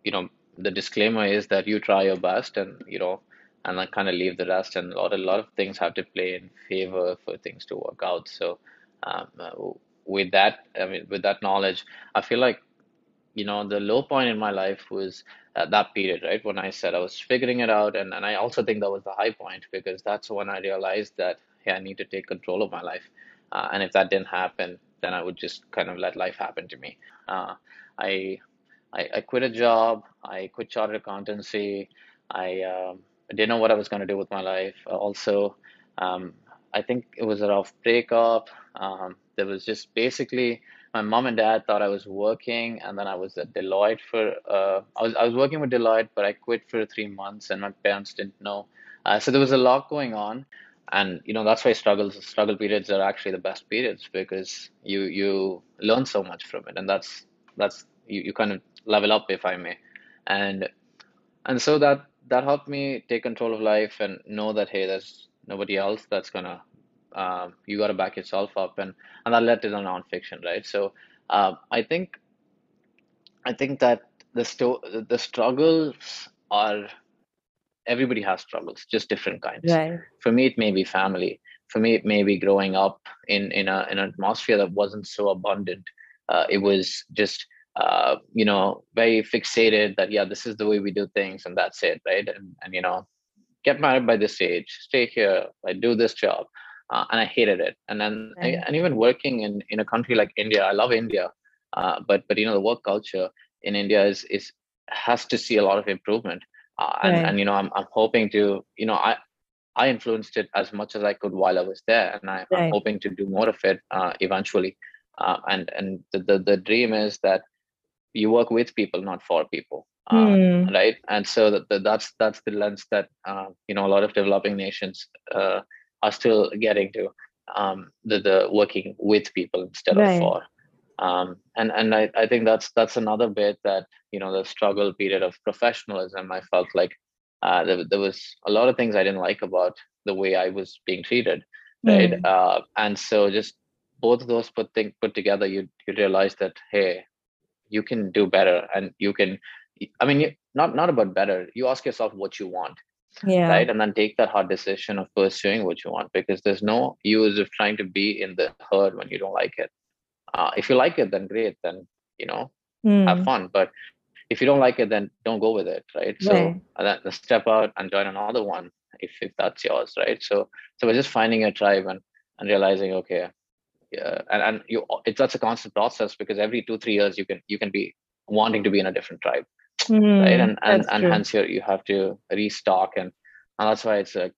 you know the disclaimer is that you try your best and you know and I kind of leave the rest. And a lot a lot of things have to play in favor for things to work out. So um, uh, with that I mean with that knowledge I feel like you know the low point in my life was uh, that period right? When I said I was figuring it out. And, and I also think that was the high point because that's when I realized that hey I need to take control of my life. Uh, and if that didn't happen then I would just kind of let life happen to me uh, I I, I quit a job. I quit chartered accountancy. I um, didn't know what I was going to do with my life. Also, um, I think it was a rough breakup. Um, there was just basically my mom and dad thought I was working, and then I was at Deloitte for. Uh, I was I was working with Deloitte, but I quit for three months, and my parents didn't know. Uh, so there was a lot going on, and you know that's why struggles struggle periods are actually the best periods because you you learn so much from it, and that's that's you, you kind of level up if i may. And and so that that helped me take control of life and know that hey there's nobody else that's gonna um, you got to back yourself up. And and that led to the nonfiction right? So uh, i think i think that the sto- the struggles are everybody has struggles just different kinds right. for me it may be family for me it may be growing up in in a in an atmosphere that wasn't so abundant uh, it was just uh, you know, very fixated that yeah, this is the way we do things and that's it, right? And and you know, get married by this age, stay here, I do this job, uh, and I hated it. And then right. and even working in in a country like India, I love India, uh, but but you know, the work culture in India is is has to see a lot of improvement. Uh, and, right. and you know, I'm I'm hoping to you know I I influenced it as much as I could while I was there, and I, am hoping to do more of it uh, eventually. Uh, and and the, the, the dream is that you work with people not for people mm. right and so that, that, that's that's the lens that uh, you know a lot of developing nations uh, are still getting to um, the, the working with people instead right. of for um, and and I, I think that's that's another bit that you know the struggle period of professionalism i felt like uh, there, there was a lot of things i didn't like about the way i was being treated right? Mm. uh, and so just both of those put thing put together you you realize that hey you can do better and you can i mean not not about better you ask yourself what you want yeah. right? And then take that hard decision of pursuing what you want because there's no use of trying to be in the herd when you don't like it uh, if you like it then great then you know mm. have fun. But if you don't like it then don't go with it right? So right. then step out and join another one if, if that's yours right? So so we're just finding a tribe and and realizing okay uh, and, and you it's that's a constant process because every two three years you can you can be wanting to be in a different tribe mm, right and and, and hence you you have to restock and, and that's why it's a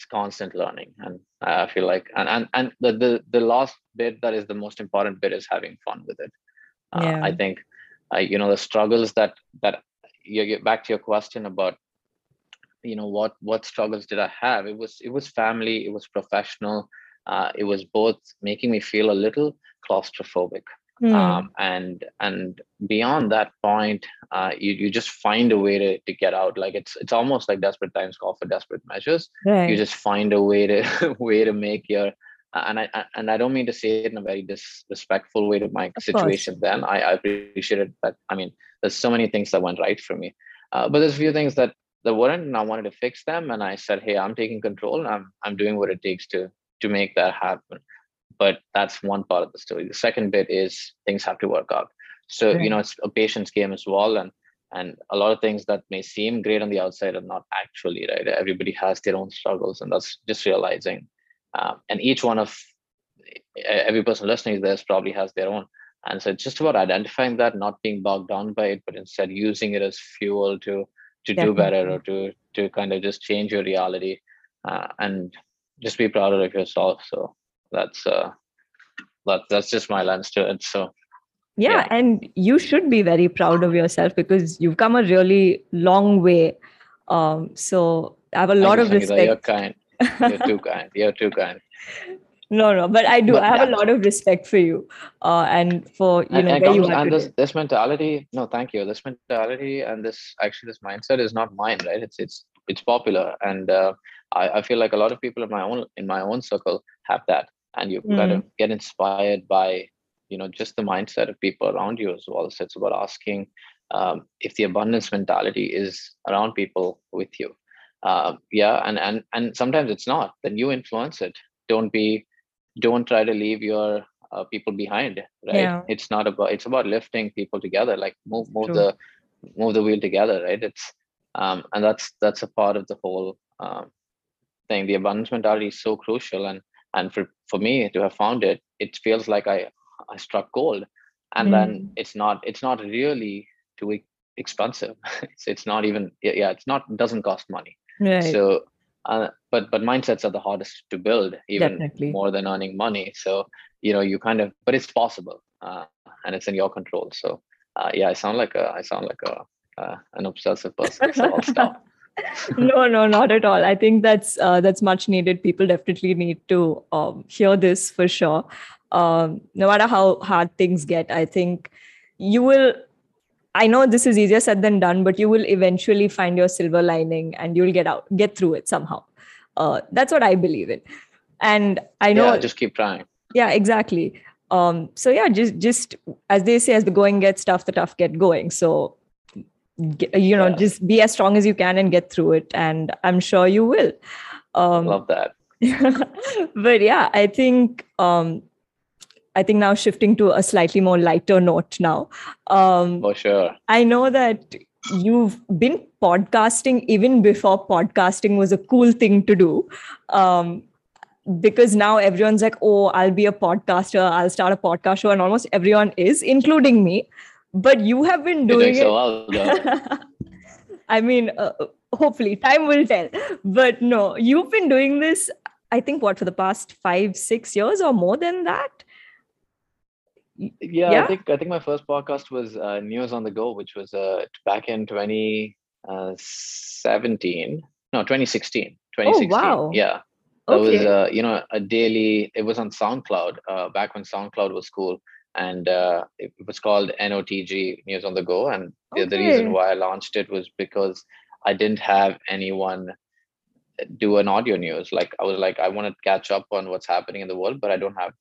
it's constant learning. And i feel like and and, and the, the the last bit that is the most important bit is having fun with it. Uh, yeah. i think uh, you know the struggles that that you get back to your question about you know what what struggles did i have? It was it was family it was professional uh, it was both making me feel a little claustrophobic mm. um, and and beyond that point uh, you, you just find a way to, to get out like it's it's almost like desperate times call for desperate measures right. you just find a way to way to make your uh, and I and I don't mean to say it in a very disrespectful way to my of situation. Course. Then I, I appreciate it, but I mean, there's so many things that went right for me, uh, but there's a few things that that weren't, and I wanted to fix them. And I said, hey, I'm taking control, and I'm I'm doing what it takes to to make that happen but that's one part of the story the second bit is things have to work out so right. you know it's a patience game as well and and a lot of things that may seem great on the outside are not actually right everybody has their own struggles and that's just realizing um, and each one of every person listening to this probably has their own and so it's just about identifying that not being bogged down by it but instead using it as fuel to to Definitely. do better or to to kind of just change your reality uh, and just be proud of yourself. So that's uh that that's just my lens to it. So yeah, yeah, and you should be very proud of yourself because you've come a really long way. Um, so I have a lot of respect. You're kind. You're too kind. You're too kind. no, no, but I do. But, I have yeah. a lot of respect for you, uh, and for you and, know and, where comes, you and this this mentality. No, thank you. This mentality and this actually this mindset is not mine, right? It's it's it's popular, and uh, I I feel like a lot of people in my own in my own circle have that, and you mm. kind of get inspired by you know just the mindset of people around you as well. So it's about asking um, if the abundance mentality is around people with you. Uh, yeah, and and and sometimes it's not. Then you influence it. Don't be don't try to leave your uh, people behind right yeah. it's not about it's about lifting people together like move move True. the move the wheel together right it's um and that's that's a part of the whole um thing the abundance mentality is so crucial and and for for me to have found it it feels like i i struck gold and mm. then it's not it's not really too expensive it's, it's not even yeah it's not doesn't cost money right. so uh, but but mindsets are the hardest to build even Definitely. more than earning money so you know you kind of but it's possible uh, and it's in your control so uh, yeah i sound like a i sound like a uh, an obsessive person so i'll stop no no not at all i think that's uh, that's much needed people definitely need to um, hear this for sure um, no matter how hard things get i think you will I know this is easier said than done, but you will eventually find your silver lining and you'll get out, get through it somehow. Uh, that's what I believe in. And I know. Yeah, just keep trying. Yeah, exactly. Um, so yeah, just just as they say, as the going gets tough, the tough get going. So you know, yeah. just be as strong as you can and get through it, and I'm sure you will. Um, Love that. but yeah, I think um, I think now shifting to a slightly more lighter note now. Um, For sure. I know that you've been podcasting even before podcasting was a cool thing to do. Um, because now everyone's like, oh, I'll be a podcaster, I'll start a podcast show, and almost everyone is, including me. But you have been doing, it. Well, I mean, uh, hopefully, time will tell. But no, you've been doing this, I think, what, for the past five, six years or more than that? yeah, yeah, I think I think my first podcast was uh, News on the Go, which was uh, back in 2017. No, 2016. 2016. Oh, wow. Yeah. That okay. was uh, you know a daily. It was on SoundCloud uh, back when SoundCloud was cool, and uh, it was called NOTG News on the Go. And okay. the, the reason why I launched it was because I didn't have anyone do an audio news. Like I was like I want to catch up on what's happening in the world, but I don't have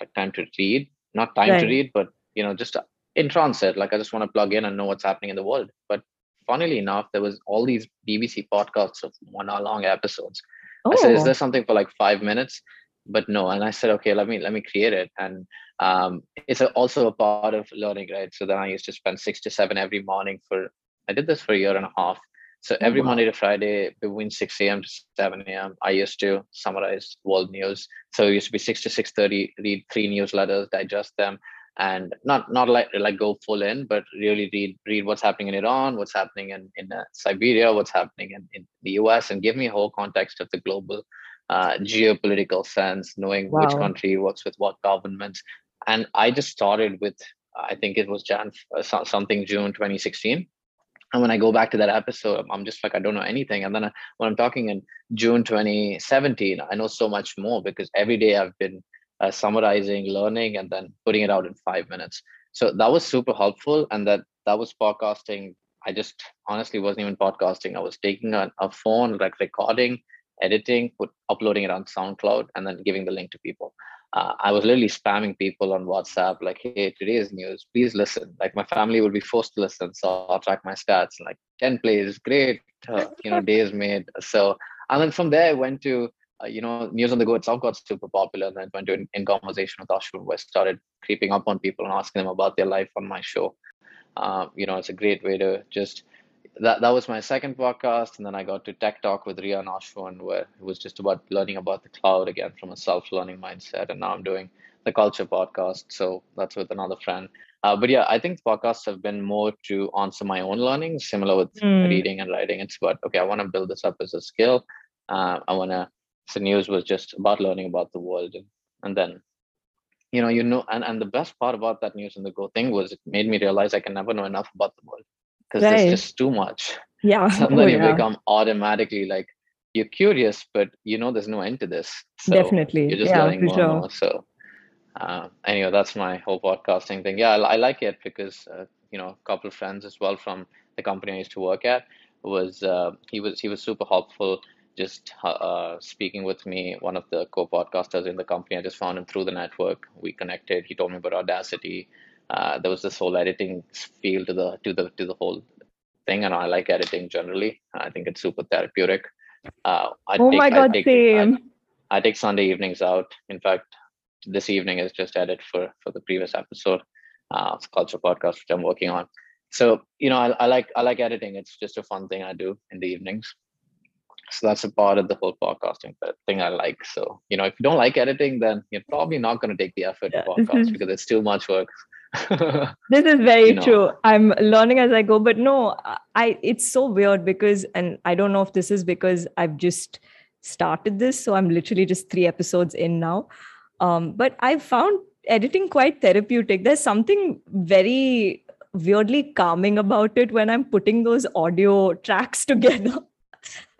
like time to read not time right. to read, but you know, just in transit. Like I just want to plug in and know what's happening in the world. But funnily enough, there was all these BBC podcasts of one hour long episodes. Oh. I said, is oh. there something for like five minutes? But no, and I said, okay, let me let me create it. And um, it's a, also a part of learning, right? So then I used to spend six to seven every morning for. I did this for a year and a half. So oh, every wow. Monday to Friday, between 6 a.m. to 7 a.m., I used to summarize world news. So it used to be 6 to 6:30, read three newsletters, digest them, and not not like like go full in, but really read read what's happening in Iran, what's happening in in uh, Siberia, what's happening in, in the U.S., and give me a whole context of the global uh, geopolitical sense, knowing wow. which country works with what governments. And I just started with I think it was Jan uh, something June 2016 and when I go back to that episode, I'm just like, I don't know anything. And then I, when I'm talking in June 2017, I know so much more because every day I've been uh, summarizing, learning, and then putting it out in five minutes. So that was super helpful. And that that was podcasting. I just honestly wasn't even podcasting. I was taking a, a phone, like recording, editing, put uploading it on SoundCloud, and then giving the link to people uh, I was literally spamming people on WhatsApp, like, hey, today's news, please listen. Like, my family would be forced to listen. So I'll track my stats, like 10 plays, great, uh, you know, days made. So, and then from there, I went to, uh, you know, News on the Go itself got super popular. And then went to in, in conversation with Ashwin, where I started creeping up on people and asking them about their life on my show. Uh, you know, it's a great way to just that that was my second podcast, and then I got to Tech Talk with Ria Ashwin, where it was just about learning about the cloud again from a self-learning mindset. And now I'm doing the Culture podcast, so that's with another friend. Uh, but yeah, I think podcasts have been more to answer my own learning, similar with mm. reading and writing. It's about okay, I want to build this up as a skill. Uh, I want to. So news was just about learning about the world, and, and then you know you know and, and the best part about that news and the go thing was it made me realize i can never know enough about the world because right. there's just too much. Yeah. Suddenly oh, you yeah. become automatically like you're curious, but you know there's no end to this. So Definitely, you're just yeah, learning more sure. and more. So uh, anyway, that's my whole podcasting thing. Yeah, I, I like it because uh, you know a couple of friends as well from the company I used to work at was uh, he was he was super helpful. Just uh, speaking with me, one of the co-podcasters in the company. I just found him through the network. We connected. He told me about Audacity. Uh, there was this whole editing feel to the to the to the whole thing, and I like editing generally. I think it's super therapeutic. Uh, I oh take, my god, I take, same. I, I take Sunday evenings out. In fact, this evening is just edit for for the previous episode. Uh, it's culture podcast which I'm working on. So you know, I, I like I like editing. It's just a fun thing I do in the evenings. So that's a part of the whole podcasting thing I like. So you know, if you don't like editing, then you're probably not going to take the effort yeah, to podcast because it's too much work. this is very you know. true. I'm learning as i go but no i it's so weird because and i don't know if this is because i've just started this so i'm literally just three episodes in now. Um, but i found editing quite therapeutic. There's something very weirdly calming about it when i'm putting those audio tracks together.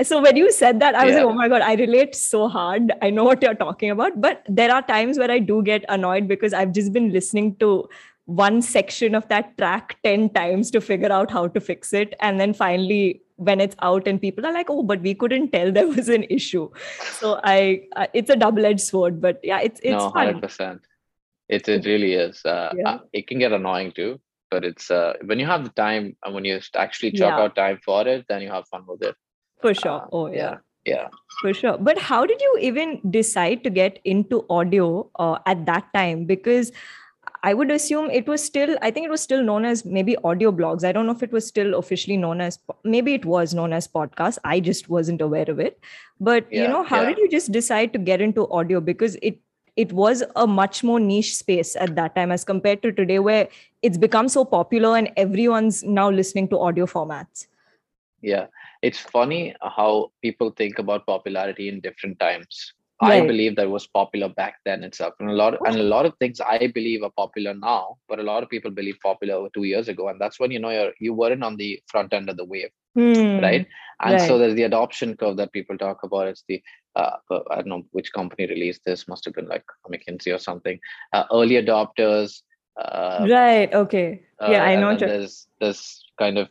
So when you said that i was yeah. like oh my god i relate so hard. I know what you're talking about. But there are times where i do get annoyed because i've just been listening to one section of that track 10 times to figure out how to fix it. And then finally when it's out and people are like oh but we couldn't tell there was an issue. So i uh, it's a double edged sword but yeah it's it's no, 100% fun. it it really is. Uh, yeah. uh, it can get annoying too but it's uh, when you have the time and when you actually chalk yeah. out time for it then you have fun with it. For sure. Uh, oh yeah. yeah. Yeah. For sure. But how did you even decide to get into audio uh, at that time? Because I would assume it was still, I think it was still known as maybe audio blogs. I don't know if it was still officially known as, maybe it was known as podcast. I just wasn't aware of it. But, yeah, you know, how yeah. did you just decide to get into audio? Because it, it was a much more niche space at that time as compared to today where it's become so popular and everyone's now listening to audio formats yeah it's funny how people think about popularity in different times Right. I believe that was popular back then itself, and a lot of, and a lot of things I believe are popular now, but a lot of people believe popular two years ago, and that's when you know you're you weren't on the front end of the wave, hmm. right? And right. so there's the adoption curve that people talk about. It's the uh, uh I don't know which company released this, must have been like McKinsey or something. Uh, early adopters. Uh, right. Okay. Yeah, I uh, know. There's there's kind of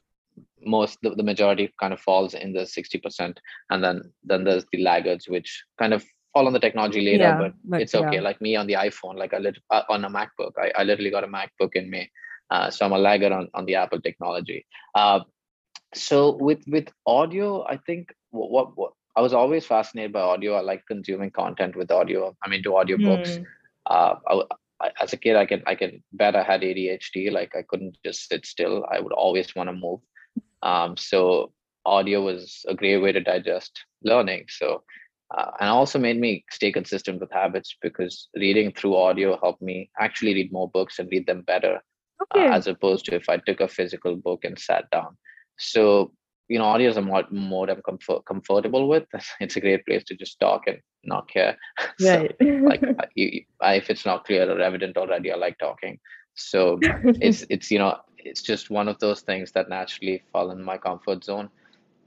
most the, the majority kind of falls in the 60% and then then there's the laggards which kind of fall on the technology later, yeah, but, but, it's okay. Yeah. Like me on the iPhone, like I lit, uh, on a MacBook, I, I literally got a MacBook in May, uh, so I'm a lagger on, on the Apple technology. Uh, so with with audio, I think what, what, what I was always fascinated by audio. I like consuming content with audio. I'm into audiobooks. Mm. Uh, I, I, as a kid, I can I can bet I had ADHD. Like I couldn't just sit still. I would always want to move. Um, so audio was a great way to digest learning. So uh, and also made me stay consistent with habits because reading through audio helped me actually read more books and read them better uh, okay. uh, as opposed to if i took a physical book and sat down. So you know audio is a more, more i'm comfort, comfortable with. It's a great place to just talk and not care. Right. so, like you, I, if it's not clear or evident already i like talking. So it's it's you know it's just one of those things that naturally fall in my comfort zone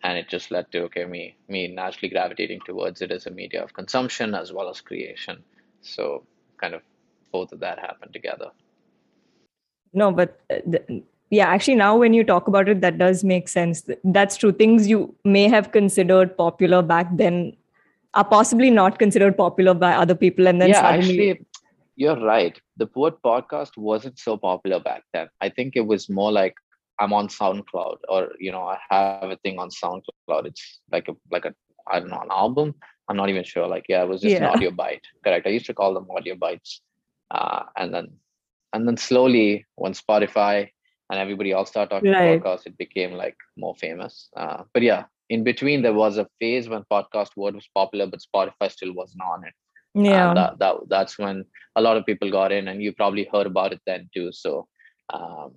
and it just led to okay me me naturally gravitating towards it as a media of consumption as well as creation. So kind of both of that happened together. No but uh, the, yeah actually now when you talk about it that does make sense. That's true. Things you may have considered popular back then are possibly not considered popular by other people and then yeah suddenly... actually you're right. The word podcast wasn't so popular back then. I think it was more like I'm on SoundCloud or you know I have a thing on SoundCloud. It's like a like a I don't know an album. I'm not even sure. Like yeah, it was just yeah. an audio bite. Correct. I used to call them audio bites. Uh, and then and then slowly when Spotify and everybody else started talking right. podcasts, it became like more famous. Uh, but yeah, in between there was a phase when podcast word was popular, but Spotify still wasn't on it. Yeah, that, that that's when a lot of people got in, and you probably heard about it then too. So um,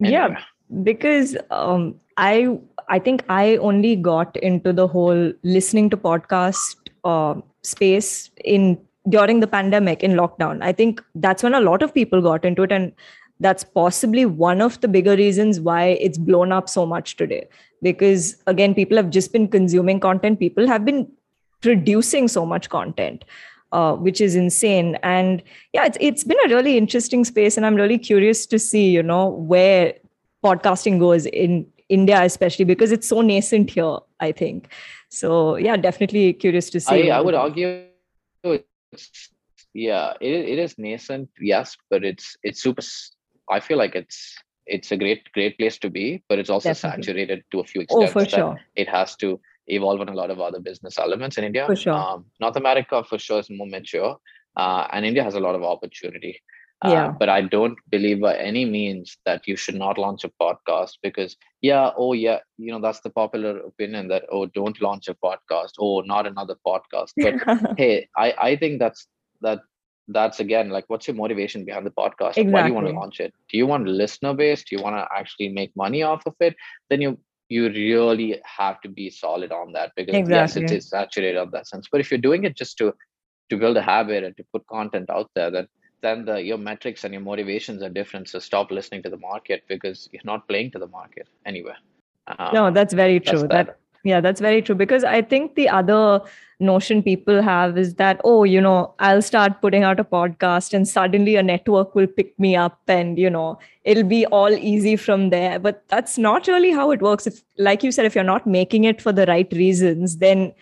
yeah because um, i i think i only got into the whole listening to podcast uh, space in during the pandemic in lockdown. I think that's when a lot of people got into it and that's possibly one of the bigger reasons why it's blown up so much today. Because again people have just been consuming content. People have been producing so much content uh, which is insane and yeah it's, it's been a really interesting space and i'm really curious to see you know where podcasting goes in india especially because it's so nascent here i think so yeah definitely curious to see i, I would argue yeah it, it is nascent yes but it's it's super I feel like it's it's a great great place to be, but it's also Definitely. saturated to a few extents. Oh, for sure. It has to evolve on a lot of other business elements in India. For sure. Um, North America for sure is more mature, uh, and India has a lot of opportunity. Uh, yeah. But I don't believe by any means that you should not launch a podcast because yeah, oh yeah, you know that's the popular opinion that oh don't launch a podcast, oh not another podcast. But hey, I I think that's that that's again like what's your motivation behind the podcast exactly. why do you want to launch it do you want listener base do you want to actually make money off of it then you you really have to be solid on that because exactly. yes it is saturated on that sense but if you're doing it just to to build a habit and to put content out there then then the your metrics and your motivations are different so stop listening to the market because you're not playing to the market anyway um, no that's very true that's that. Yeah that's very true because i think the other notion people have is that oh you know i'll start putting out a podcast and suddenly a network will pick me up and you know it'll be all easy from there. But that's not really how it works. If like you said if you're not making it for the right reasons then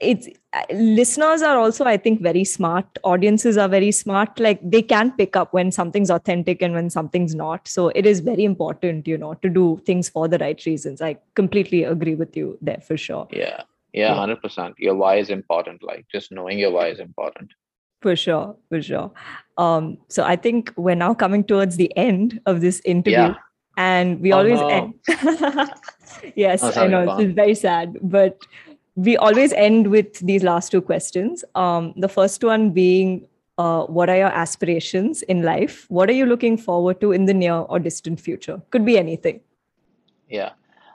it's listeners are also i think very smart audiences are very smart like they can pick up when something's authentic and when something's not so it is very important you know to do things for the right reasons i completely agree with you there for sure yeah yeah, 100% Your why is important. Like just knowing your why is important. For sure, for sure. Um, so I think we're now coming towards the end of this interview. Yeah. And we oh, always no. end. yes, I know it's very sad, but we always end with these last two questions. Um, the first one being, uh, what are your aspirations in life? What are you looking forward to in the near or distant future? Could be anything. Yeah,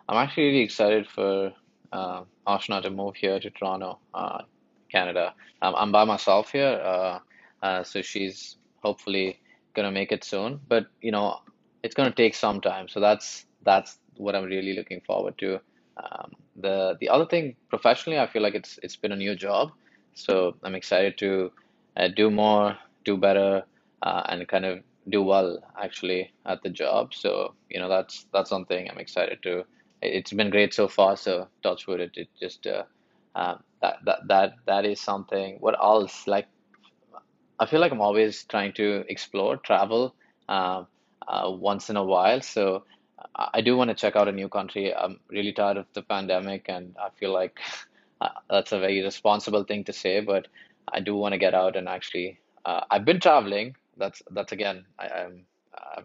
I'm actually really excited for uh, Ashna to move here to Toronto, uh, Canada. Um, I'm by myself here, uh, uh, so she's hopefully gonna make it soon. But you know, it's gonna take some time. So that's that's what I'm really looking forward to. Um, the the other thing professionally, I feel like it's it's been a new job, so I'm excited to uh, do more, do better, uh, and kind of do well actually at the job. So you know, that's that's something I'm excited to it's been great so far. So touchwood, it, it just uh, uh, that that that that is something. What else? Like, I feel like I'm always trying to explore, travel, uh, uh, once in a while. So I do want to check out a new country. I'm really tired of the pandemic, and I feel like uh, that's a very responsible thing to say. But I do want to get out and actually. Uh, I've been traveling. That's that's again. I, I'm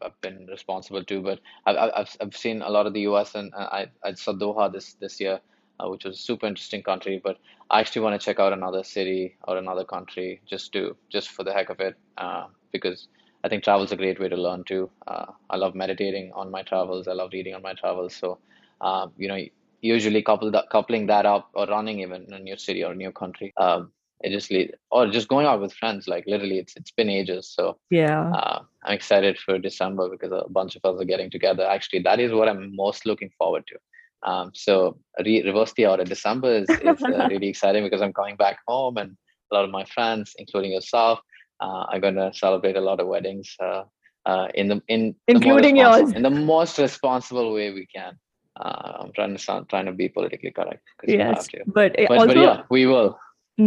I've been responsible too. But I've, I've, I've seen a lot of the US and I, I saw Doha this, this year, uh, which was a super interesting country. But I actually want to check out another city or another country just to, just for the heck of it, uh, because I think travel is a great way to learn too. Uh, I love meditating on my travels. I love reading on my travels. So, uh, you know, usually couple that, coupling that up or running even in a new city or a new country, um, it just lead, or just going out with friends like literally it's it's been ages so yeah uh, i'm excited for december because a bunch of us are getting together actually that is what i'm most looking forward to um, so re- reverse the order december is, is uh, really exciting because i'm coming back home and a lot of my friends including yourself uh, are going to celebrate a lot of weddings uh, uh, in the in including the yours in the most responsible way we can uh, i'm trying to sound trying to be politically correct yes but, but, also, but yeah we will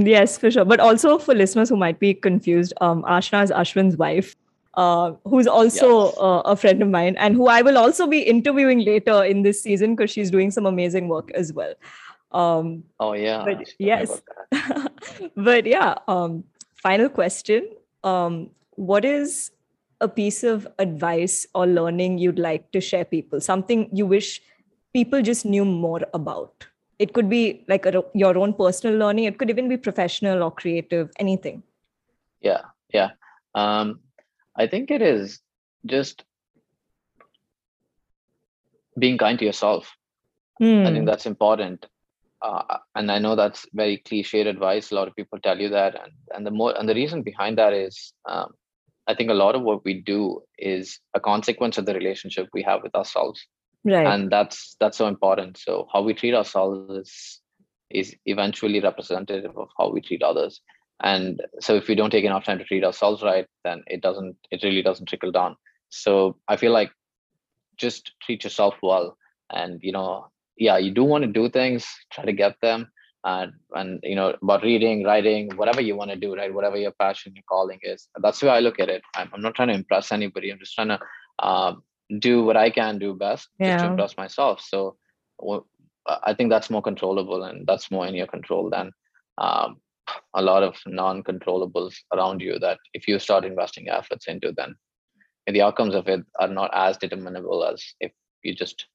Yes, for sure. But also for listeners who might be confused, um, Ashna is Ashwin's wife, uh, who's also yes. uh, a friend of mine, and who I will also be interviewing later in this season because she's doing some amazing work as well. Um, oh yeah. But yes. but yeah. Um, final question. Um, what is a piece of advice or learning you'd like to share people? Something you wish people just knew more about? it could be like a, your own personal learning it could even be professional or creative anything yeah yeah um, i think it is just being kind to yourself hmm. i think that's important uh, and i know that's very cliched advice a lot of people tell you that and, and the more and the reason behind that is um, I think a lot of what we do is a consequence of the relationship we have with ourselves. Right. And that's that's so important. So how we treat ourselves is is eventually representative of how we treat others. And so if we don't take enough time to treat ourselves right, then it doesn't it really doesn't trickle down. So I feel like just treat yourself well. And you know, yeah, you do want to do things, try to get them, and and you know about reading writing whatever you want to do right whatever your passion your calling is. That's the way i look at it. I'm, I'm not trying to impress anybody. I'm just trying to uh, do what i can do best yeah. to impress myself. So well, i think that's more controllable and that's more in your control than um, a lot of non-controllables around you that if you start investing efforts into then the outcomes of it are not as determinable as if you just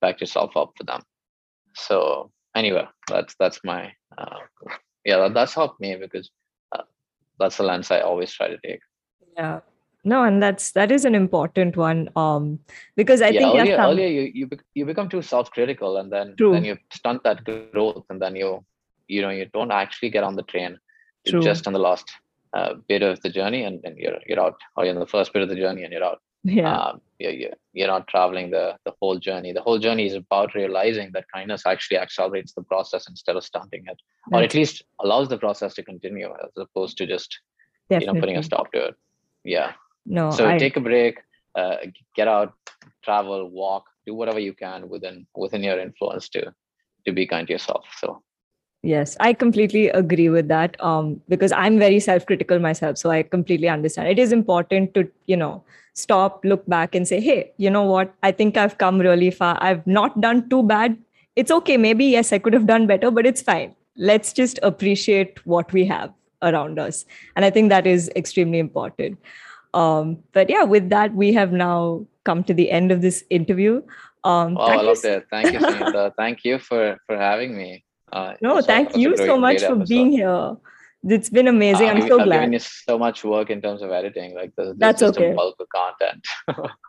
back yourself up for them. So anyway that's that's my uh, yeah that's helped me because uh, that's the lens i always try to take. Yeah. No and that's that is an important one um because i yeah, think earlier, some... earlier you, you you become too self-critical and then True. then you stunt that growth and then you you know you don't actually get on the train. You're True. just on the last uh, bit of the journey and, and you're you're out or you're in the first bit of the journey and you're out yeah. Um, you're, you're, not traveling the the whole journey. The whole journey is about realizing that kindness actually accelerates the process instead of stopping it or at least allows the process to continue as opposed to just Definitely. you know putting a stop to it. Yeah. No so I, take a break uh, get out travel walk do whatever you can within within your influence to to be kind to yourself. So yes i completely agree with that um because i'm very self-critical myself so i completely understand. It is important to you know stop look back and say hey you know what? I think i've come really far. I've not done too bad. It's okay. Maybe yes i could have done better but it's fine. Let's just appreciate what we have around us. And i think that is extremely important. Um but yeah with that we have now come to the end of this interview. Um oh i love that thank you thank you for for having me uh, no thank you so much for episode. being here it's been amazing. Uh, I'm so I've glad. given you so much work in terms of editing. Like this, that's just okay. A bulk of content.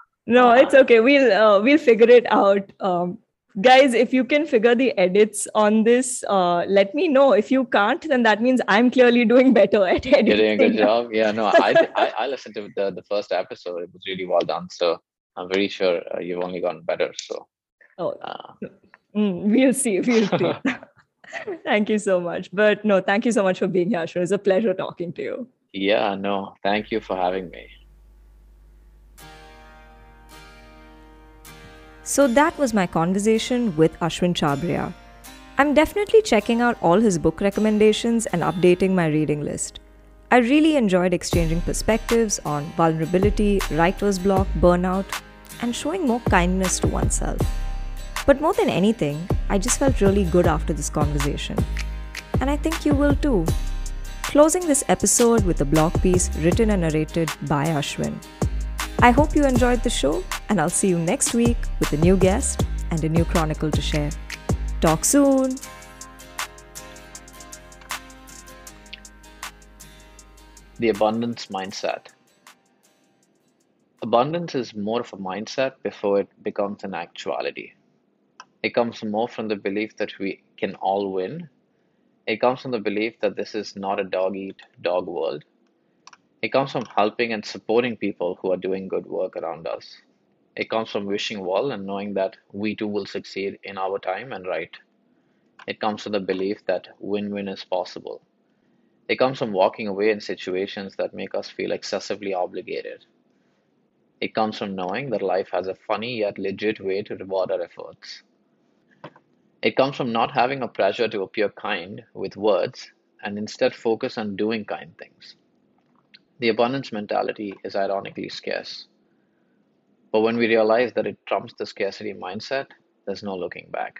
no, it's okay. We'll uh, we'll figure it out. Um, guys, if you can figure the edits on this, uh, let me know. If you can't, then that means I'm clearly doing better at editing. You're doing a good job. Yeah, no, I, I, I listened to the the first episode. It was really well done. So I'm very sure uh, you've only gotten better. So. Oh. Mm, we'll see. We'll see. thank you so much. But no, thank you so much for being here, Ashwin. It's a pleasure talking to you. Yeah, no, thank you for having me. So that was my conversation with Ashwin Chhabria. I'm definitely checking out all his book recommendations and updating my reading list. I really enjoyed exchanging perspectives on vulnerability, writer's block, burnout, and showing more kindness to oneself. But more than anything, I just felt really good after this conversation. And I think you will too. Closing this episode with a blog piece written and narrated by Ashwin. I hope you enjoyed the show, and I'll see you next week with a new guest and a new chronicle to share. Talk soon! The abundance mindset. Abundance is more of a mindset before it becomes an actuality. It comes more from the belief that we can all win. It comes from the belief that this is not a dog eat dog world. It comes from helping and supporting people who are doing good work around us. It comes from wishing well and knowing that we too will succeed in our time and right. It comes from the belief that win win is possible. It comes from walking away in situations that make us feel excessively obligated. It comes from knowing that life has a funny yet legit way to reward our efforts. It comes from not having a pressure to appear kind with words and instead focus on doing kind things. The abundance mentality is ironically scarce. But when we realize that it trumps the scarcity mindset, there's no looking back.